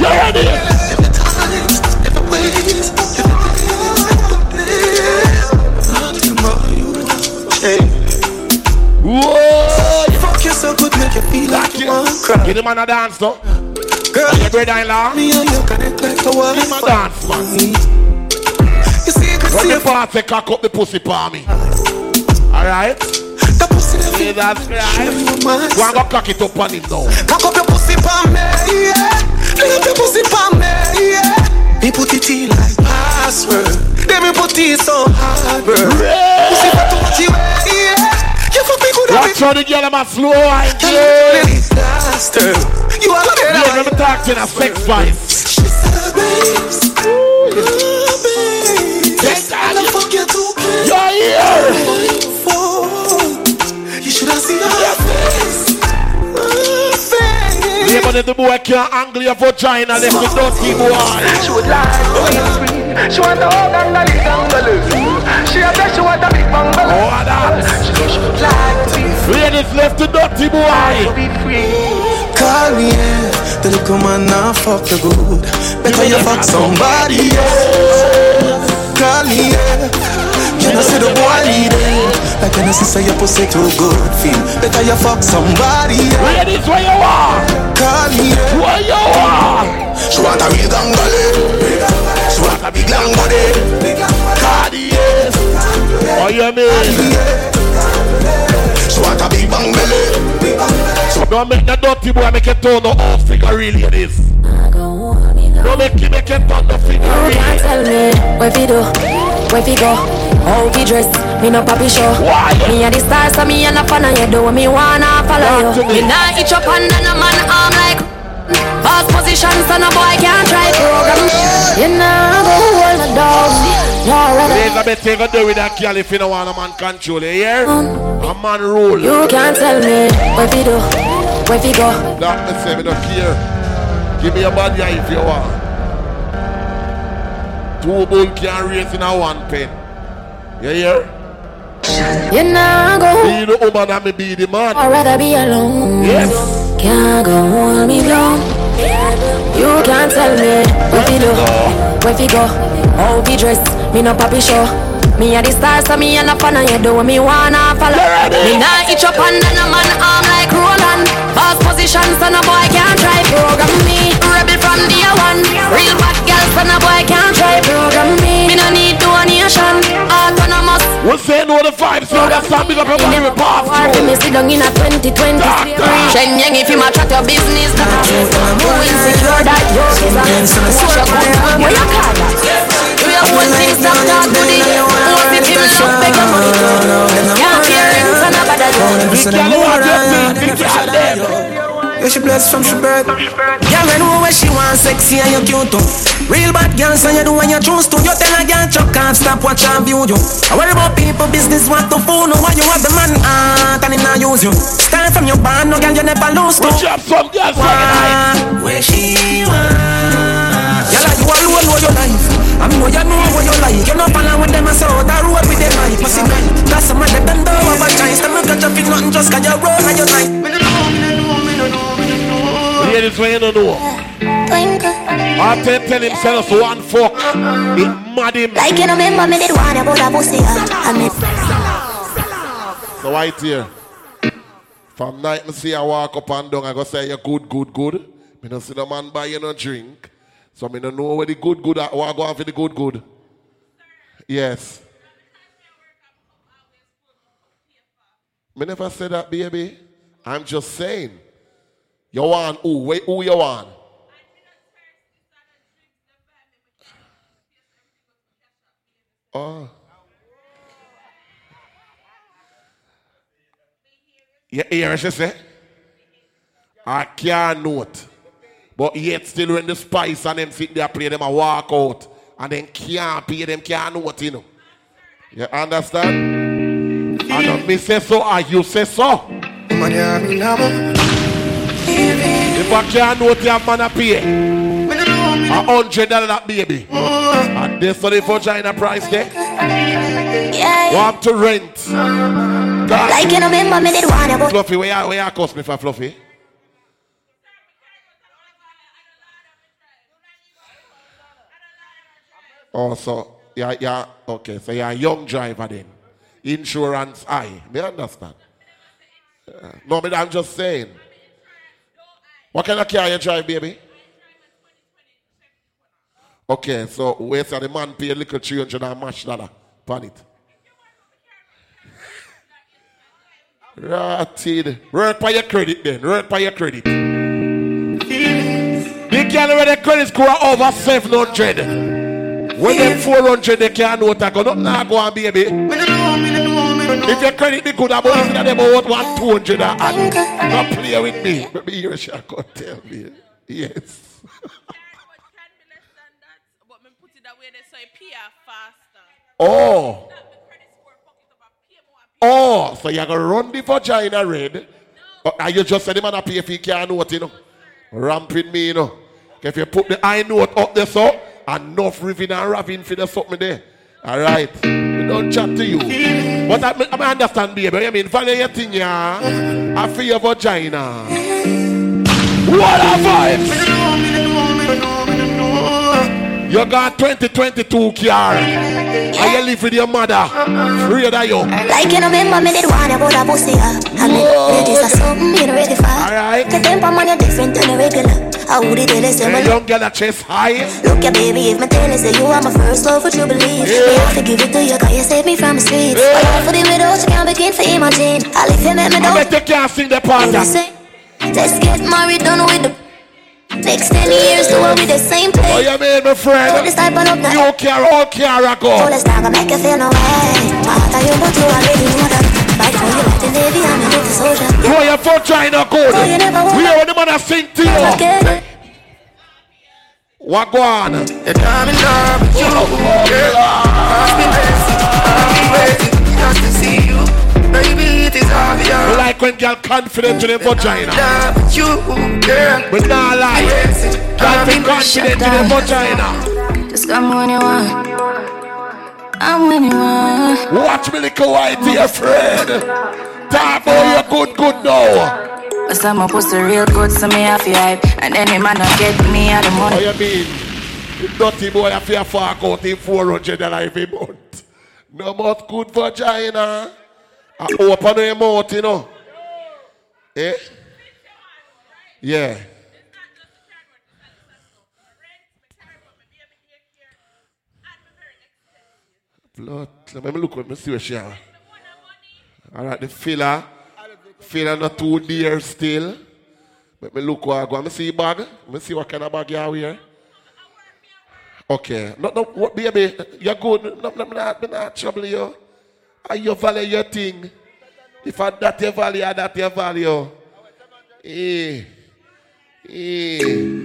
Speaker 2: You ready?
Speaker 6: Cry.
Speaker 2: Give the man a dance though. Girl, your brother-in-law.
Speaker 6: Me and you connect like a wife.
Speaker 2: Him a dance man.
Speaker 6: You see, you can
Speaker 2: When
Speaker 6: see
Speaker 2: the party cock up the pussy for me. Alright?
Speaker 6: The pussy that
Speaker 2: Yeah, that's right. Go and go cock it up on him now.
Speaker 6: Cock up your pussy for me, yeah. Lay up your pussy for me, yeah. Me put it in like password. Then me put it so hard, bro. Pussy for too much, yeah. You fuck me good
Speaker 2: Watch how the girl am a slow wine,
Speaker 6: Tell
Speaker 2: yeah.
Speaker 6: me disaster. You are the
Speaker 2: Yeah, let me talk to you in a sex voice.
Speaker 6: She said, babes. Ooh, babes.
Speaker 2: Yes,
Speaker 6: I don't fuck you too.
Speaker 2: You're here.
Speaker 6: You should have seen her face.
Speaker 2: Yeah, but if the boy can't angle your vagina, let me dirty boy.
Speaker 6: She would to free. She want the whole gangali gangali. She a bet she want a big bungalow.
Speaker 2: Oh, that.
Speaker 6: She know she would like to be free.
Speaker 2: Ladies left the dirty boy.
Speaker 6: Be free. Call me, yeah. The little man now fuck you good. Better you fuck somebody, yeah. Call me, yeah. You know see the boy leading. Like when I say your pussy too good, feel. Better you fuck somebody, yeah.
Speaker 2: Ladies, where you are?
Speaker 6: Call me, yeah.
Speaker 2: Where you are?
Speaker 6: She want a real gangali. She want a big long body.
Speaker 2: Cardi, yes. Oh, you mean?
Speaker 6: She want a big bang belly.
Speaker 2: Don't make the dirty boy make it turn no off figure really it is. Don't make him make oh, it turn no figure
Speaker 16: You can't tell me where we do, where we go, how we dress. Me no papi show.
Speaker 2: Why?
Speaker 16: Me a the star, so me a no fan of you. Do me wanna follow you.
Speaker 2: me.
Speaker 16: Me nah itch up under no man arm like. Past position, so no boy can't try program. You nah go hold the dog. You.
Speaker 2: Elizabeth, you gonna do with that girl if you don't want a man control you, hear? A man rule.
Speaker 16: You can't tell me where we do, where we go.
Speaker 2: That me say me don't care. Give me a bad guy if you want. Two bull can race in a one pen. You hear?
Speaker 16: You nah go.
Speaker 2: Be the woman and me be the man.
Speaker 16: I'd rather be alone.
Speaker 2: Yes.
Speaker 16: Can't go hold me down. You can't tell me where we do, where we go, how we dress. Me no papi show. Me a the star, so me a no fan of you. Do me wanna follow. Me nah itch up under no man arm like Roland. Fast position, so no boy can't try program me. Rebel from day one. Real bad girl, so no boy can't try program me. Me no need donation. Autonomous.
Speaker 2: We'll say no the vibes, so that's some big up your body report.
Speaker 16: War for me sit down in a 2020 slavery Shen yang if you ma chat your business Who insecure that you is a Wash your gun, where you call that? Do your own things, stop talk to the Who if you look, beg your money Can't hear it, son of a dad
Speaker 2: Big girl, you want your feet, big girl, them.
Speaker 6: Yeah, she blessed from she birth. Girl, I know where she want sexy and you cute too. Real bad girl, so you do when you choose to. You tell a girl chuck off, stop watch and view you. I worry about people business, what to fool. No, why you have the man heart and him not use you. Start from your band, no girl you never lose to.
Speaker 2: Good job, some girls.
Speaker 6: Where she want. Girl, you alone know your life. I mean, know you know what you like. You know, follow with them, I saw that road with them life. Pussy night. That's some of them bend over choice. Them look at you, feel nothing just cause you roll and you night. Me no know, me no know, know, me.
Speaker 2: Ladies, when you don't know. I tell tell himself one fuck. It mad him.
Speaker 21: Like you know, remember me did one about a pussy. I mean,
Speaker 2: So right here. From night me see I walk up and down, I go say you good, good, good. Me no see the man buy you no drink. So me no know where the good, good I go for the good, good. Yes. Me never said that, baby. I'm just saying. You want who? Wait, who you want? Oh. You hear what she say? I can't note. But yet still when the spice and them sit there play them a walk out and then can't pay them can't what you know. You understand? I don't me say so or you say so. If I can't note have man a pay. A hundred dollar that baby. And this for the vagina price there.
Speaker 21: yeah.
Speaker 2: Want to rent. God.
Speaker 21: Like you know, remember me did one about.
Speaker 2: Fluffy, where you, where you cost me for Fluffy? Oh, so, yeah, yeah, okay, so you're a young driver then. Insurance high, me understand. Uh, no, but I'm just saying. What kind of car you drive, baby? Okay, so where's till the man pay a little 300 and mash dollar upon it. Ratted. Work by your credit then. Work by your credit. The girl with the credit score over 700. When them 400 they can't know what that go. Nothing now go on baby. If your credit be good about it, them about one 200 and add. Don't play with me. Maybe you here shall come tell me. Yes. Oh. Oh, so you're going to run the vagina red. And you just said the man a pay if he can't note, you know. Ramping me, you know. If you put the eye note up there, so, enough ripping and rapping for the something there. All right. We don't chat to you. But I, I understand, baby. I mean, follow your thing, yeah. I feel your vagina. What a vibe! You got 2022 car. And you live with your mother. Free that you.
Speaker 21: Like you know, remember me did one about a pussy, yeah. I mean, ladies are something you ready for.
Speaker 2: Alright.
Speaker 21: The temper man you different than a regular. I would it tell say, well,
Speaker 2: young girl, a chest high.
Speaker 21: Look ya baby, if my tell you say you are my first love, would you believe?
Speaker 2: Yeah.
Speaker 21: Me have to give it to you, cause you saved me from the streets.
Speaker 2: Yeah.
Speaker 21: But for the widows, you can't begin to imagine. I'll if you make me
Speaker 2: I
Speaker 21: down.
Speaker 2: bet you can't sing the part.
Speaker 21: Let's get married, done with the Next 10 years, do it with the same
Speaker 2: Oh,
Speaker 21: place.
Speaker 2: you mean, my friend?
Speaker 21: This type up now.
Speaker 2: You care, all care, I
Speaker 21: So
Speaker 2: go.
Speaker 21: let's not make you feel no way. I thought you but you already know that. Right for you like the Navy, I'm a little soldier.
Speaker 2: Throw your vagina good.
Speaker 21: Oh, you never
Speaker 2: We are the man that sing to you. What go on?
Speaker 4: The time in love with you, oh, oh, oh. girl. I've been waiting, I've been waiting just to see you. Baby, it is obvious.
Speaker 2: We like when girl confident in the vagina.
Speaker 4: Love with you, girl.
Speaker 2: We not lie. Girl be confident in the vagina.
Speaker 16: Just come when you want. I'm when you want.
Speaker 2: Watch me little white dear friend. Talk about you good, good now.
Speaker 16: But some my pussy real good, so me have to hype. And then the man not get me out the money.
Speaker 2: What you mean? Dirty boy have to fork out in 400 dollars every month. No more good vagina. I open your mouth, you know. Eh? Yeah. Blood. Let me look at me see where she are. All right, the filler. Filler not too dear still. Let me look what I go. Let me see bag. Let me see what kind of bag you have here. Okay. No, no, what, baby, you're good. No, no, no, not, no, not trouble you. Are you value your thing? If I that your value, I that your value. Eh. Eh.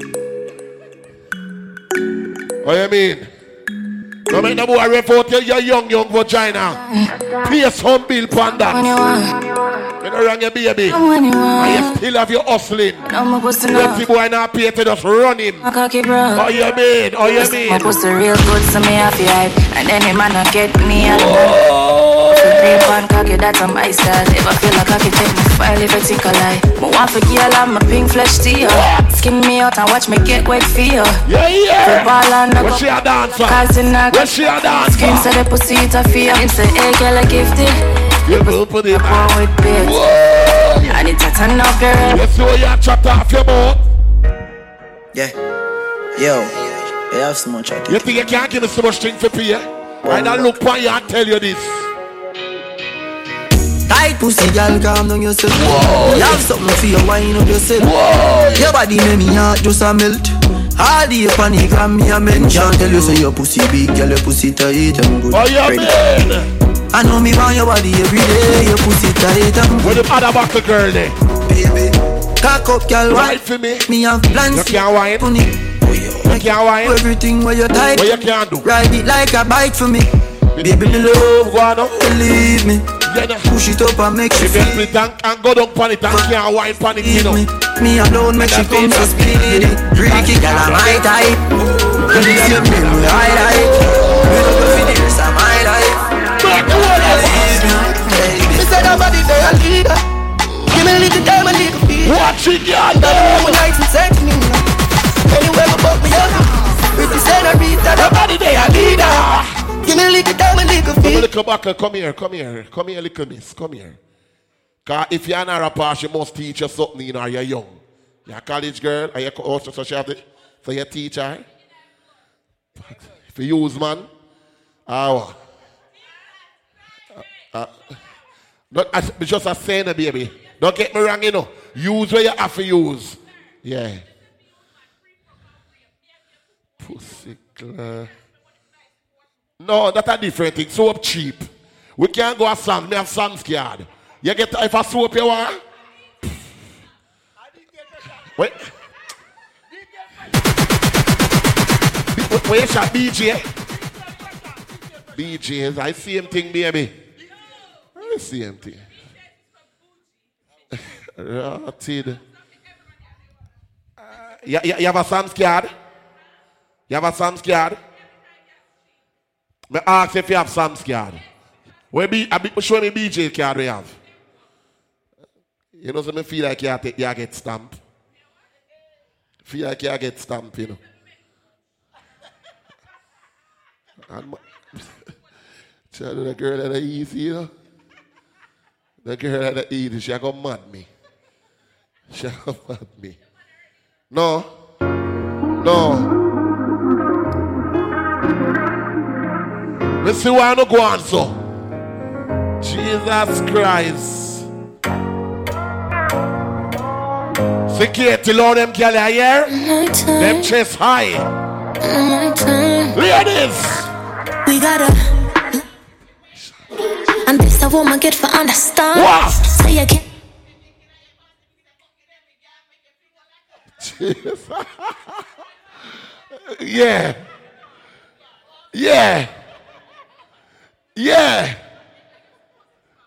Speaker 2: What you mean? No make no boy report you, you're young, young vagina. Pay some bill
Speaker 16: When you
Speaker 2: that.
Speaker 16: want.
Speaker 2: You know wrong your baby. And you still have your hustling.
Speaker 16: I'm my pussy
Speaker 2: Dirty
Speaker 16: now.
Speaker 2: boy not pay to just run him. How you mean? How you mean?
Speaker 16: My pussy real good, so me have hype. And then the man not get me out the money.
Speaker 2: Oh.
Speaker 16: Cocky, that's on my style. If I feel like cocky, take my file if I think a lie. Me want for girl, I'm a pink flesh to. Skin me out and watch me get wet for you.
Speaker 2: Yeah, yeah.
Speaker 16: Football and
Speaker 2: Where she a dancer?
Speaker 16: Cause in a
Speaker 2: Where she a dancer?
Speaker 16: Skin say the pussy it a fear. Him say, hey girl, I gifted.
Speaker 2: You will put it
Speaker 16: One with bait.
Speaker 2: Whoa.
Speaker 16: And it's a turn up girl.
Speaker 2: You see what you chat off your mouth?
Speaker 6: Yeah. Yo. You have so much at
Speaker 2: You think you can't give me so much thing for pay? I don't look for you and tell you this.
Speaker 6: Tight pussy, girl, calm down yourself. You have something for you, wine up yourself. Your body make me heart just a melt. All the panic gram me a mention. Tell you say your pussy big, girl, your pussy tight and good.
Speaker 2: Oh, you
Speaker 6: Ready.
Speaker 2: mean?
Speaker 6: I know me want your body every day. Your pussy tight and good.
Speaker 2: Where the other back the girl there?
Speaker 6: baby. Cock up, girl,
Speaker 2: Right
Speaker 6: wine.
Speaker 2: for me.
Speaker 6: Me have plans.
Speaker 2: You can't wine. You can't wine.
Speaker 6: Everything where you tight.
Speaker 2: What you can't do?
Speaker 6: Ride it like a bike for me. Baby, me love,
Speaker 2: Go on up.
Speaker 6: believe me. Push it up and make you
Speaker 2: If you
Speaker 6: feel
Speaker 2: split and, go down pan it and can't wine pan it, you know.
Speaker 6: me. Alone make she come so speedy. Freaky girl, I'm my type. When you see me, I like. Me don't go for this, I'm my life. Baby. Me say nobody there a leader. Give me a little time and little feel.
Speaker 2: Watch it, girl.
Speaker 6: Double one night and sex me. Anywhere fuck me up. With the senorita,
Speaker 2: Nobody there, a leader.
Speaker 6: Give me a little time and little
Speaker 2: Come little back, come here, come here, come here, little miss, come here. Cause if you're not a rapper, she must teach you something, you know, you're young. You're a college girl, and you're also so she have to, so you teach her. If you use man, ah, uh, uh, not, as- just a saying, baby. Don't get me wrong, you know. Use where you have to use. Yeah. Pussy. No, that's a different thing. Soap cheap. We can't go a song. Me have songs card. You get if a soap you want. Wait. Wait, where you shot BJ? BJ is I same thing, baby. I same thing. [laughs] Rotted. Uh, you, you, you have a Sam's card? You have a Sam's card? Me ask if you have Sam's card. Where be, I be, show me BJ card we have. You know, so me feel like you, take, you get stamped. Feel like you get stamped, you know. [laughs] And my, [laughs] tell the girl that are easy, you know. The girl that are easy, she go mad me. She go mad me. No. No. Let's see why I no go on so. Jesus Christ. Security Lord them girl are here. Them chest high. Ladies.
Speaker 21: We gotta. And this a woman get for understand.
Speaker 2: What?
Speaker 21: Say again. [laughs]
Speaker 2: yeah. Yeah. Yeah.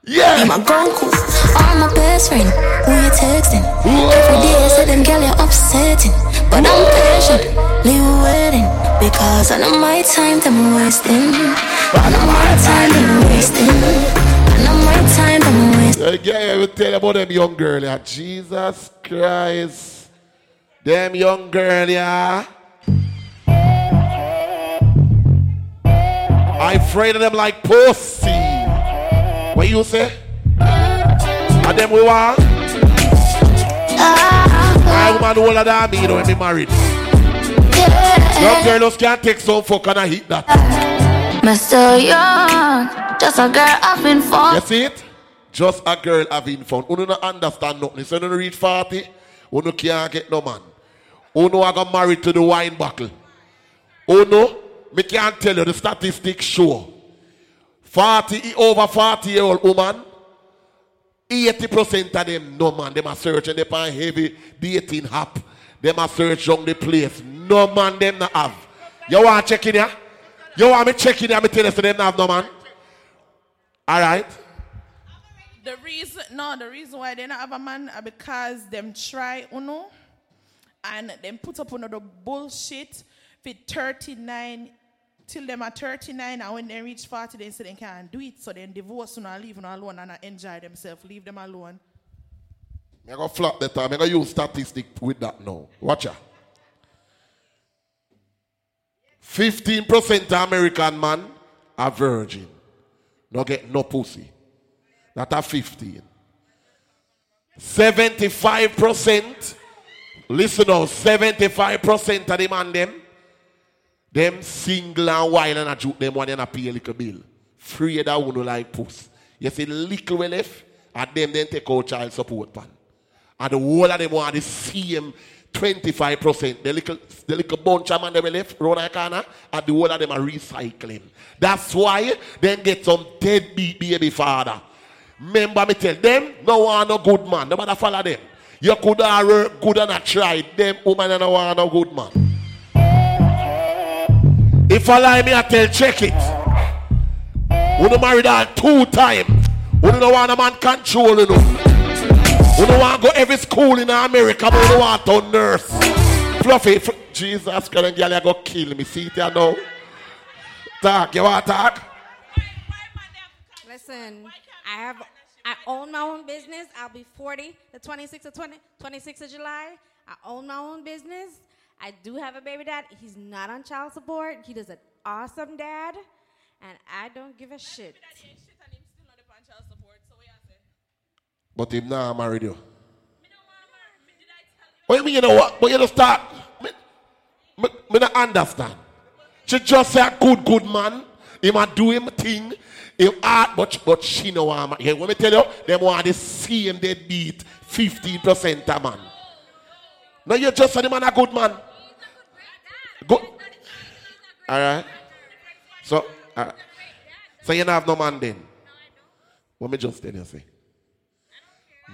Speaker 2: Yeah.
Speaker 21: You my Goku, all my best friend. Who you texting? Every day I say them girl you upsetting, but I'm patient. Leave waiting because I know my time them wasting. I know my time them wasting. I know my time them wasting.
Speaker 2: Yeah, I will tell you about them young girl, yeah. Jesus Christ. Them young girl, yeah. I afraid of them like pussy. What you say? And them we want? My woman older than me, you know, when me married. Young girl just can't take some fuck and I hit that.
Speaker 21: Me still young, just a girl having fun.
Speaker 2: You see it? Just a girl having fun. Uno no understand nothing. So you no reach 40, uno can't get no man. Uno I got married to the wine bottle. Uno, me can't tell you the statistics show. 40, over 40 year old woman, 80% of them, no man, them are searching, they on heavy dating app. Them are search on the place. No man, them not have. You want to check in here? You want me check in here? Me tell you, so them not have no man. All right.
Speaker 22: The reason, no, the reason why they not have a man are because them try uno and them put up another bullshit for 39 till them are 39 and when they reach 40 they say they can't do it so then divorce and leave uno alone and enjoy themselves leave them alone
Speaker 2: I'm going to flop that. I'm going to use statistic with that now. Watch out. 15% of American man are virgin. No get no pussy. That are 15. 75%, listen now, 75% of the man them, them single and wild and a them one and a pay a little bill. Free that one like puss. You see little we left, and them then take out child support pan. And the whole of them want the same 25%. The little, the little bunch of man them left round the corner, and the whole of them are recycling. That's why then get some deadbeat baby father. Remember me tell them, no one no good man. No matter follow them. You could have good and have tried. Them woman and no want no good man. If I lie me, I tell check it. Don't marry that two times. We don't want a man control you don't want go every school in America, but don't want to nurse. Fluffy, fl- Jesus Christ, you go kill me. See it here now. Talk, you want to talk?
Speaker 23: Listen, I have I own my own business. I'll be 40 the 26th of 20, 26th of July. I own my own business. I do have a baby dad. He's not on child support. He does an awesome dad, and I don't give a shit.
Speaker 2: But him now i married you. What you mean you know what? But you don't start. Me, me, me not understand. She just say a good, good man. He might do him thing. Him art, but, but she know I'm. Yeah, let me tell you, them want the same deadbeat 15% a man. No, you're just the man a good man. Good. All right. So, all right. So you don't have no man then. What me just tell you say.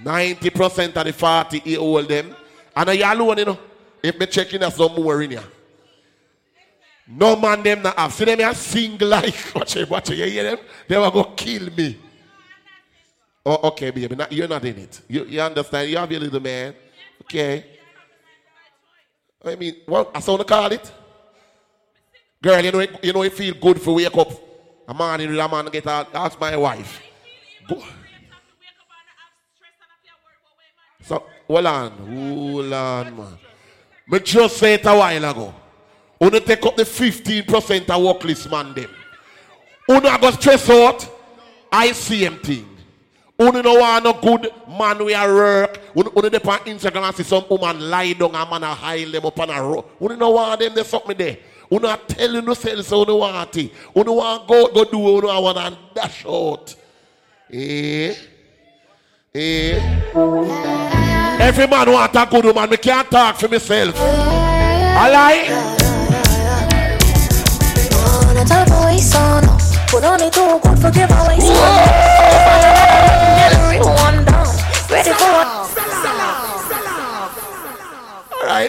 Speaker 2: 90% of the 40 year old them. And you alone, you know. If me checking us some more in here. No man them not have. See them here sing like [laughs] watch it, watch it. You hear them? They will go kill me. Oh, okay, baby. Not, you're not in it. You, you understand? You have your little man. Okay. I mean, what I to call it? Girl, you know, it, you know, it feel good for wake up. A man in a man get out. That's my wife. Go. So, hold on. Hold on, man. Me just say it a while ago. Uno take up the 15% of workless man them. Uno go stress out. I see him thing. Uno no want no good man we are work. Uno, uno dey on Instagram and see some woman lie down and man a high them up on a row. Uno no want them they suck me there. Uno a tell you no sell so uno want it. Uno want go go do uno I want and dash out. Eh? Eh? Every man want a good woman. Me can't talk for myself. I lie.
Speaker 16: Wanna tell the waist on Put on it too good, forgive my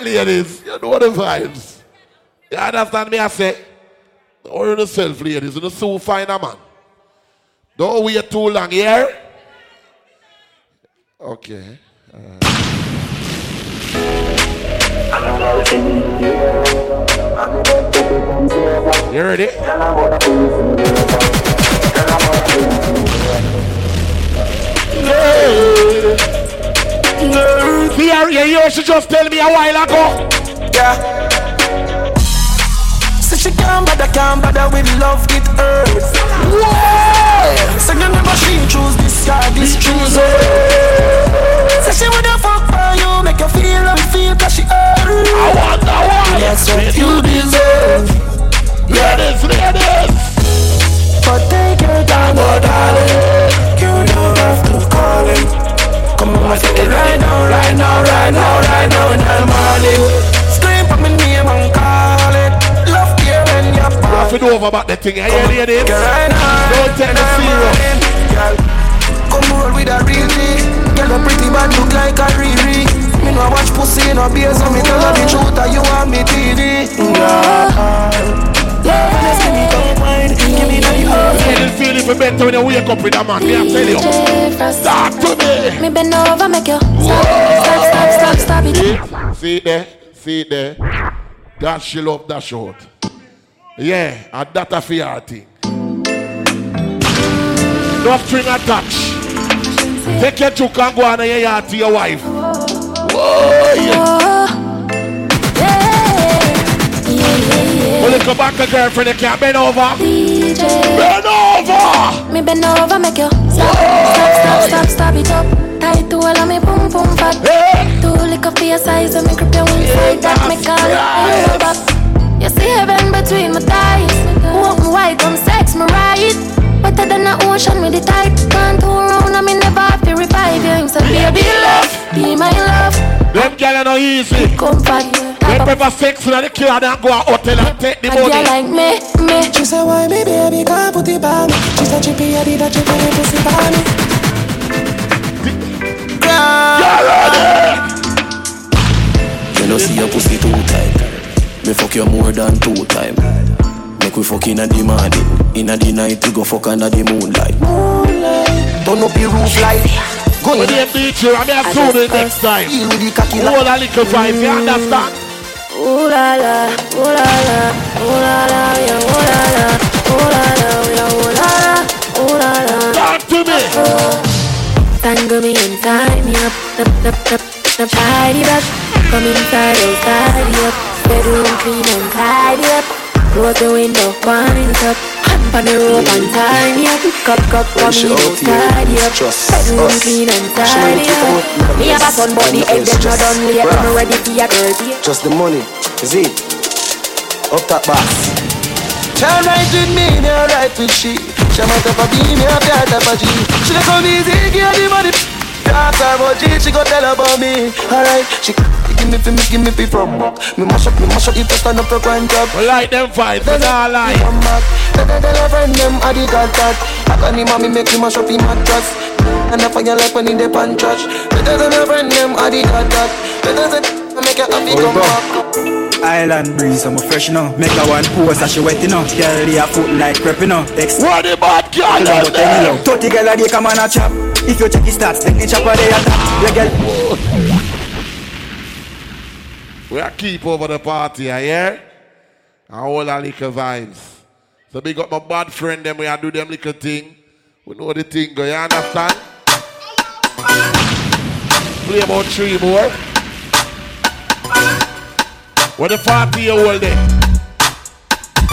Speaker 2: ladies, you know the vibes. You understand me? I say, or yourself, ladies, you know, so find a man. Don't wait too long here. Okay. Uh. You ready? Here, yeah, you should just tell me a while ago.
Speaker 6: Yeah. So she can't bother, can't bother with love, it hurts. Whoa! So you never she choose this guy, this choose her. So she wanna fuck for you, make you feel and feel cause she hurt.
Speaker 2: I want, I want.
Speaker 6: That's what you deserve.
Speaker 2: Ladies, ladies.
Speaker 6: But take your time, oh darling. You don't have to call it. Come on, say it right now, right now, right now, right now in the morning. Scream for my name and call it. Love here when you're
Speaker 2: You have to know over about the thing. I hear ladies. Don't take it serious.
Speaker 6: Girl, come roll with a real G. Girl, a pretty bad look like a Riri. Me no watch pussy no beer, so me tell her the truth that you want me TV. Girl, love and give me wine, give me that you
Speaker 2: Feel it, feel it for better when you wake up with a man. Me I tell you. Talk to me.
Speaker 16: Me bend over, make you Stop, stop, stop, stop, stop it
Speaker 2: See, it there, see it there. That she love that short. Yeah, and that a fear thing. No string attached. Take your juke and go on and your yard to your wife. Oh, Whoa, yeah. Oh, Well, you come back a girlfriend, you can't bend over. Bend over!
Speaker 16: Me bend over, make you Stop, stop, stop, stop, stop it up. Tight to all of me boom, boom, fat. Two lick up for your size and me grip your inside That me call it you back
Speaker 2: no easy.
Speaker 16: Come back
Speaker 2: They prefer sex in the car than go a hotel and take the
Speaker 16: A girl
Speaker 2: money.
Speaker 16: like me, me
Speaker 6: She say why me baby can't put it on me She said she pay a did that she pay the pussy for me
Speaker 24: You know see your pussy too tight. Me fuck you more than two time. Make we fuck inna the morning, inna the night we go fuck under the moonlight.
Speaker 6: Turn up your roof light Go
Speaker 2: When they beat you, I'm here soon the next time.
Speaker 6: Feel with the cocky
Speaker 2: Hold a little vibe, you understand?
Speaker 16: Ooh la la, ooh la la, ooh la la, yeah, ooh la la, ooh la la, yeah, ooh la la, ooh la la.
Speaker 2: Talk to me.
Speaker 16: Tangle me and tie me up, up, up, up, up, tidy up. Come inside, oh, tidy up. Bedroom clean and tidy up. Close the window, wind it up. Hump on the rope and tie me up. Cup, cup, come in, oh, tidy up. Bedroom clean and tidy up. Me have a son, but the egg them not done yet. I'm ready for your girl, dear.
Speaker 6: Just the money, is it? Up that box Can't ride with me, me a ride with she. She might have a B, me a fat type of G. She dey come easy, give the money. Talk her about G, she go tell about me. Alright, she give me fi me, give me fi from back. Me mash up, me mash up, if you stand up for grind job.
Speaker 2: We like them fight, we not lie.
Speaker 6: Come back, tell her tell her friend them I the god that. I can him me make him mash up him mattress. And I fire like when he dey pan church. Better than a friend them I the god that. Better than I make her happy come back.
Speaker 3: Island breeze, I'm a fresh now. Make a one pose as she wet enough. Girl, they a foot like crepe enough. Ex-
Speaker 2: what the bad girl
Speaker 3: is there? Thirty girl a day come on a chop. If you check his stats, take the chopper they a top. Yeah, girl.
Speaker 2: We are keep over the party, I hear? And all our little vibes. So big up my bad friend them, we are do them little thing. We know the thing go, you understand? Play about three more. What the 40 year old there?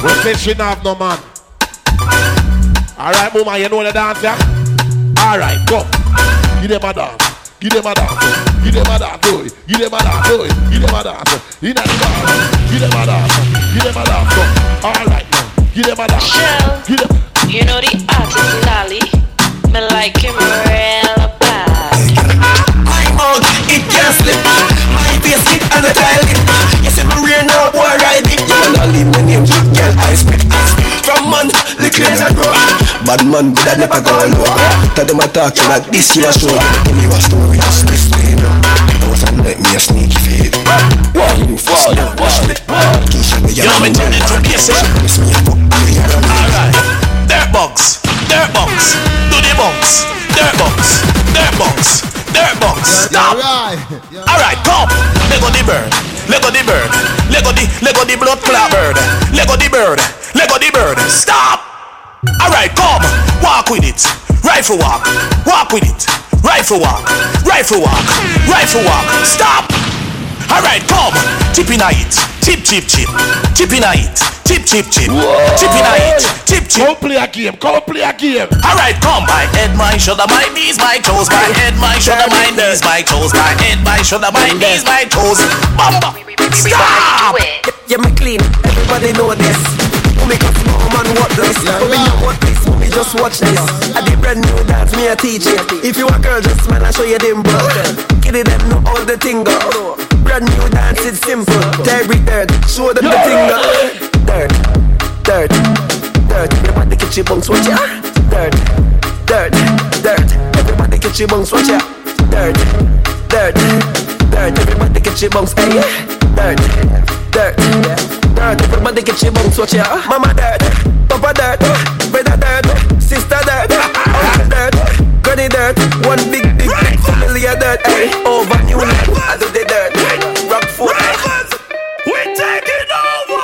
Speaker 2: We say she have no man. Alright, mama, you know the dance, yeah? Alright, go. Give them a dance. Give them a dance. A them a them a the a a dance. Alright now. A.
Speaker 25: Shell. You know the artist Lolly. Me like him real bad.
Speaker 8: My mouth, it can't slip. My face, it and the tile. You see me real now, boy, ride it. You wanna leave my name, you girl, I spit. From man, lick legs and grow. Bad man, but I never go low. Tell them I talk like this, you a show. Tell me a story, just. It wasn't like me a sneaky feed. Why you fuss now, watch me. Keisha, me
Speaker 4: You know me turn it to basic. Alright. Dirt bugs, dirt bugs, do the bugs, dirt bugs, dirt bugs, dirt bugs. Stop. Alright, come. Lego the bird, Lego the bird, Lego the Lego the blood clot bird, Lego the bird, Lego the bird. Stop. Alright, come. Walk with it. Rifle walk. Walk with it. Rifle walk. Rifle walk. Rifle walk. Stop. Alright, come. Chip in it. Chip, chip, chip. Chip in it. Chip, chip, chip. Chip in it. Chip, chip.
Speaker 2: Go play a game. Go play a game.
Speaker 4: Alright, come. My head, my shoulder, my knees, my toes. My head, my shoulder, my knees, my toes. My head, my shoulder, my knees, my toes. Bamba. Stop.
Speaker 8: Yeah, me clean. Everybody know this. Me got small man what this. But me know what this. Me just watch this. I did brand new dance. Me a teach it. If you a girl, just smile I show you them bro. Get it them know all the thing go. Brand new dance, it's simple. Terry dirt, show them the thing go. Dirt, dirt, dirt. Everybody get your bunks, watch ya. Dirt, dirt, dirt. Everybody get your bunks, watch ya. Dirt, dirt, dirt. Everybody get your bunks, hey. Eh, dirt, dirt, dirt. Everybody get your bunks, watch ya. Mama dirt, Papa dirt, brother dirt, sister dirt, uncle dirt, granny dirt. One big, big, big family of dirt, hey. Over new land, I do the dirt. Rock foot.
Speaker 4: We're taking over.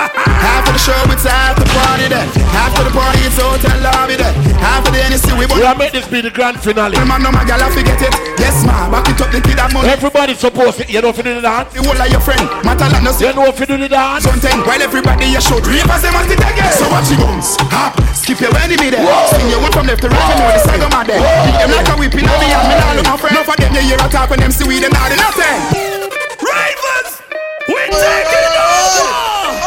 Speaker 3: After the show, it's after party then. After the party, it's hotel lobby then. The NSC, we
Speaker 2: We are make this be the grand finale.
Speaker 3: Man, no, my gal, I forget it. Yes, ma, back it up, the kid that money.
Speaker 2: Everybody supposed to, you know you do the dance.
Speaker 3: The whole of your friend, matter like no
Speaker 2: You know you do the dance.
Speaker 3: Something while everybody you show three them at it again. So watch you bounce, hop, skip your enemy there. Swing your one from left to right, you know the side of my there. Beat them like a whipping on me and me now look my friend. No for them you hear a talk when them see we them do nothing.
Speaker 4: Ravens, we're taking over.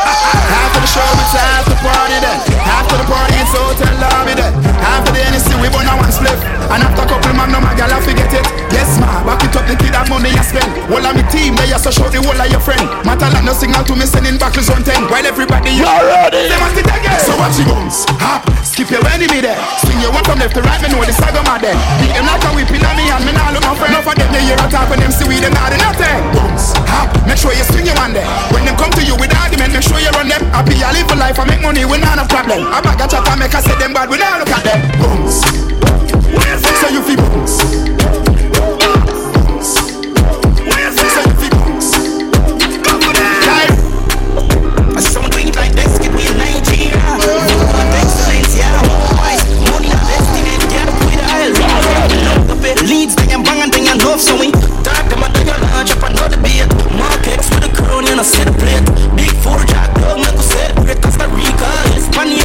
Speaker 3: After the show, it's after party then. After the party, it's hotel lobby then. After the NSC, we burn a one split. And after a couple man, no my gal, I forget it. Yes, ma, back it up, the kid that money you spend. All of me team, they so show the whole of your friend. Matter like no signal to me sending back on 10. While everybody, you
Speaker 2: ready.
Speaker 3: Them at it again. So watch you bounce, hop, skip your enemy there. Swing your one from left to right, me know the of my there. Beat them like a whipping on me and me now look my friend. No for them, they hear a talk when them see we them now do nothing. Bounce, hop, make sure you swing your one there. When them come to you with argument, make sure you run them. Happy, I live for life, I make money, we not have problem. I bag a chat, I make I say them bad, we not look at them. Bounce, so you bounce. Bounce. So you bounce. Like,
Speaker 8: I saw me doing this, give me a Nigeria. Excellence, yeah. Money get with the a you set a plate. Big four jack, dog, make us celebrate Costa Rica, Espanol,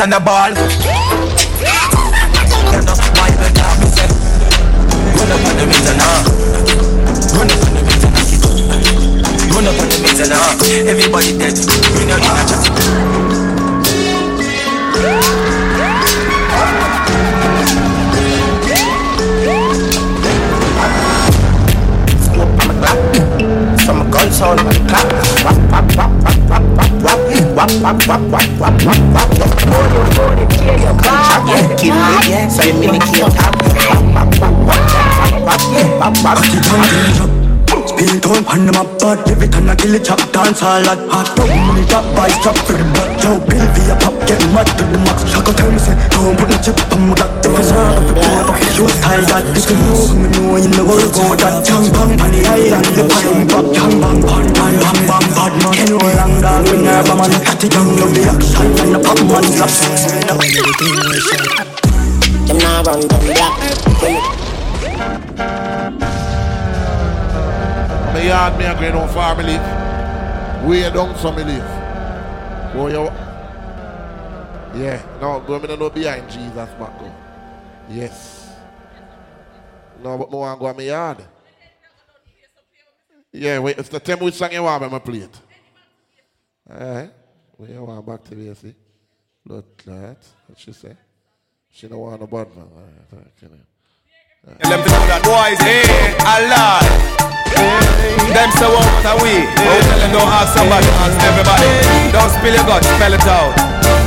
Speaker 24: on the ball. Give me
Speaker 26: yes, I but every time I kill it, chop dance I like hot. dog, money, chop, buy, chop, flip, bill via pop, get mad to the max. Shaka say, don't put no chip on my back. If it's hard, if it's hard, you style that. You know me, know in the world go that. Chang bang on the island, the pine back. Chang bang, pan pan, bang bang, bad man. Ken no long dog, we never man. Cat it young, love the action, and the pop man slap.
Speaker 17: Them now run them black.
Speaker 2: My yard, me a going on far me live. Way down some me live. Go. Yeah, no, go me no behind Jesus back go. Yes. No, but want go on my yard. Yeah, wait, it's the time which song you want me to play it. Alright. Where you want back to the see? Blood clot. What she say? She don't want no bad man. Alright, you?
Speaker 6: Tell them to know that boys, hey, Allah. Them say what are we? Oh, tell them don't ask somebody, ask everybody. Don't spill your guts, spell it out.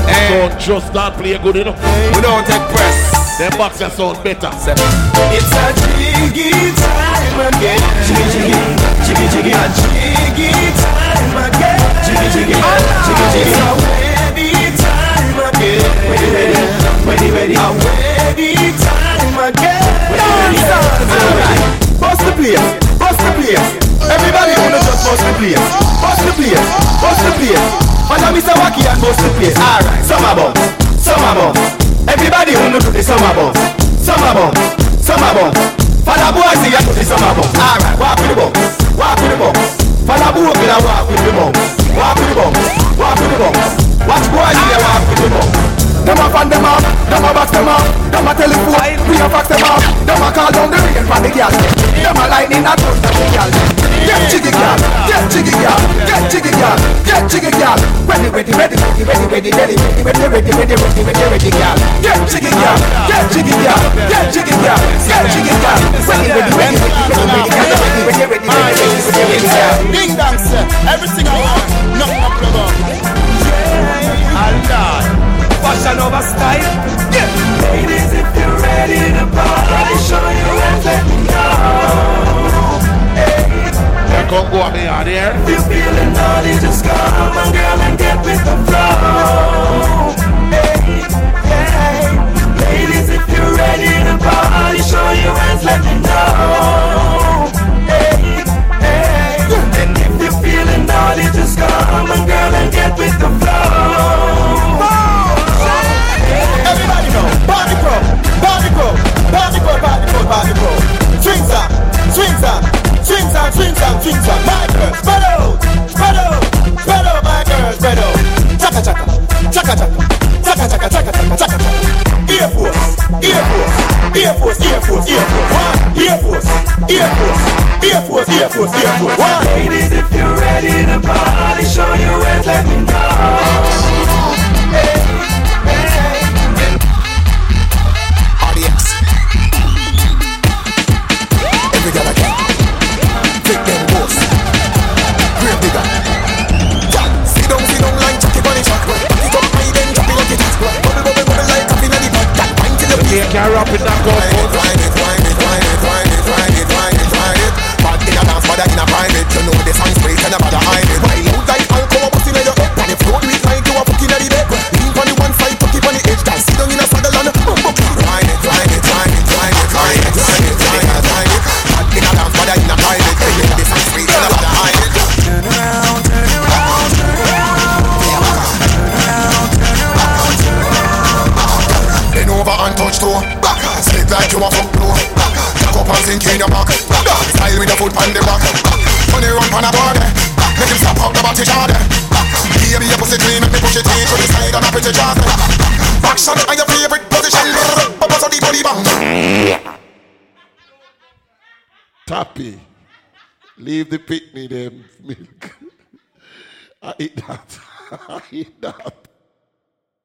Speaker 6: Hey.
Speaker 2: Don't just not play good enough.
Speaker 6: We don't take press.
Speaker 2: Them boxers sound better.
Speaker 6: It's a jiggy time again. Jiggy jiggy, jiggy jiggy, a jiggy time again. Jiggy jiggy, jiggy jiggy. A ready time again. Ready ready, ready ready. A ready time again. Alright, bust the place, bust the place. Everybody wanna just bust the place, bust the place, bust the place. Follow Mr. Wacky and bust the place. Alright, summer bounce, summer bounce. Everybody wanna do the summer bounce, summer bounce, summer bounce. Follow boys here do the summer bounce. Alright, walk with the bounce, walk with the bounce. Follow boy here walk with the bounce, walk with the bounce, walk with the bounce. Watch boys here walk with the bounce. Them a fan them up, them a box them up, them a telephone, we a fax them up, them a call down the rain for the gal, them a lightning a thunder the gal. Get jiggy gal, get jiggy gal, get jiggy gal, get jiggy gal. Ready, ready, ready, ready, ready, ready, ready, ready, ready, ready, ready, ready, ready, ready, gal. Get jiggy gal, get jiggy gal, get jiggy gal, get jiggy gal. Ready, ready, ready, ready, ready, ready, gal. Ready, ready, ready, ready, ready, ready, ready, gal.
Speaker 27: Ding dong, sir. Everything I want, nothing
Speaker 6: Fashion over style. Yeah. Ladies, if you're ready to party, show your hands, let me know.
Speaker 2: Yeah, come go me out there.
Speaker 6: If you're feeling naughty, just come and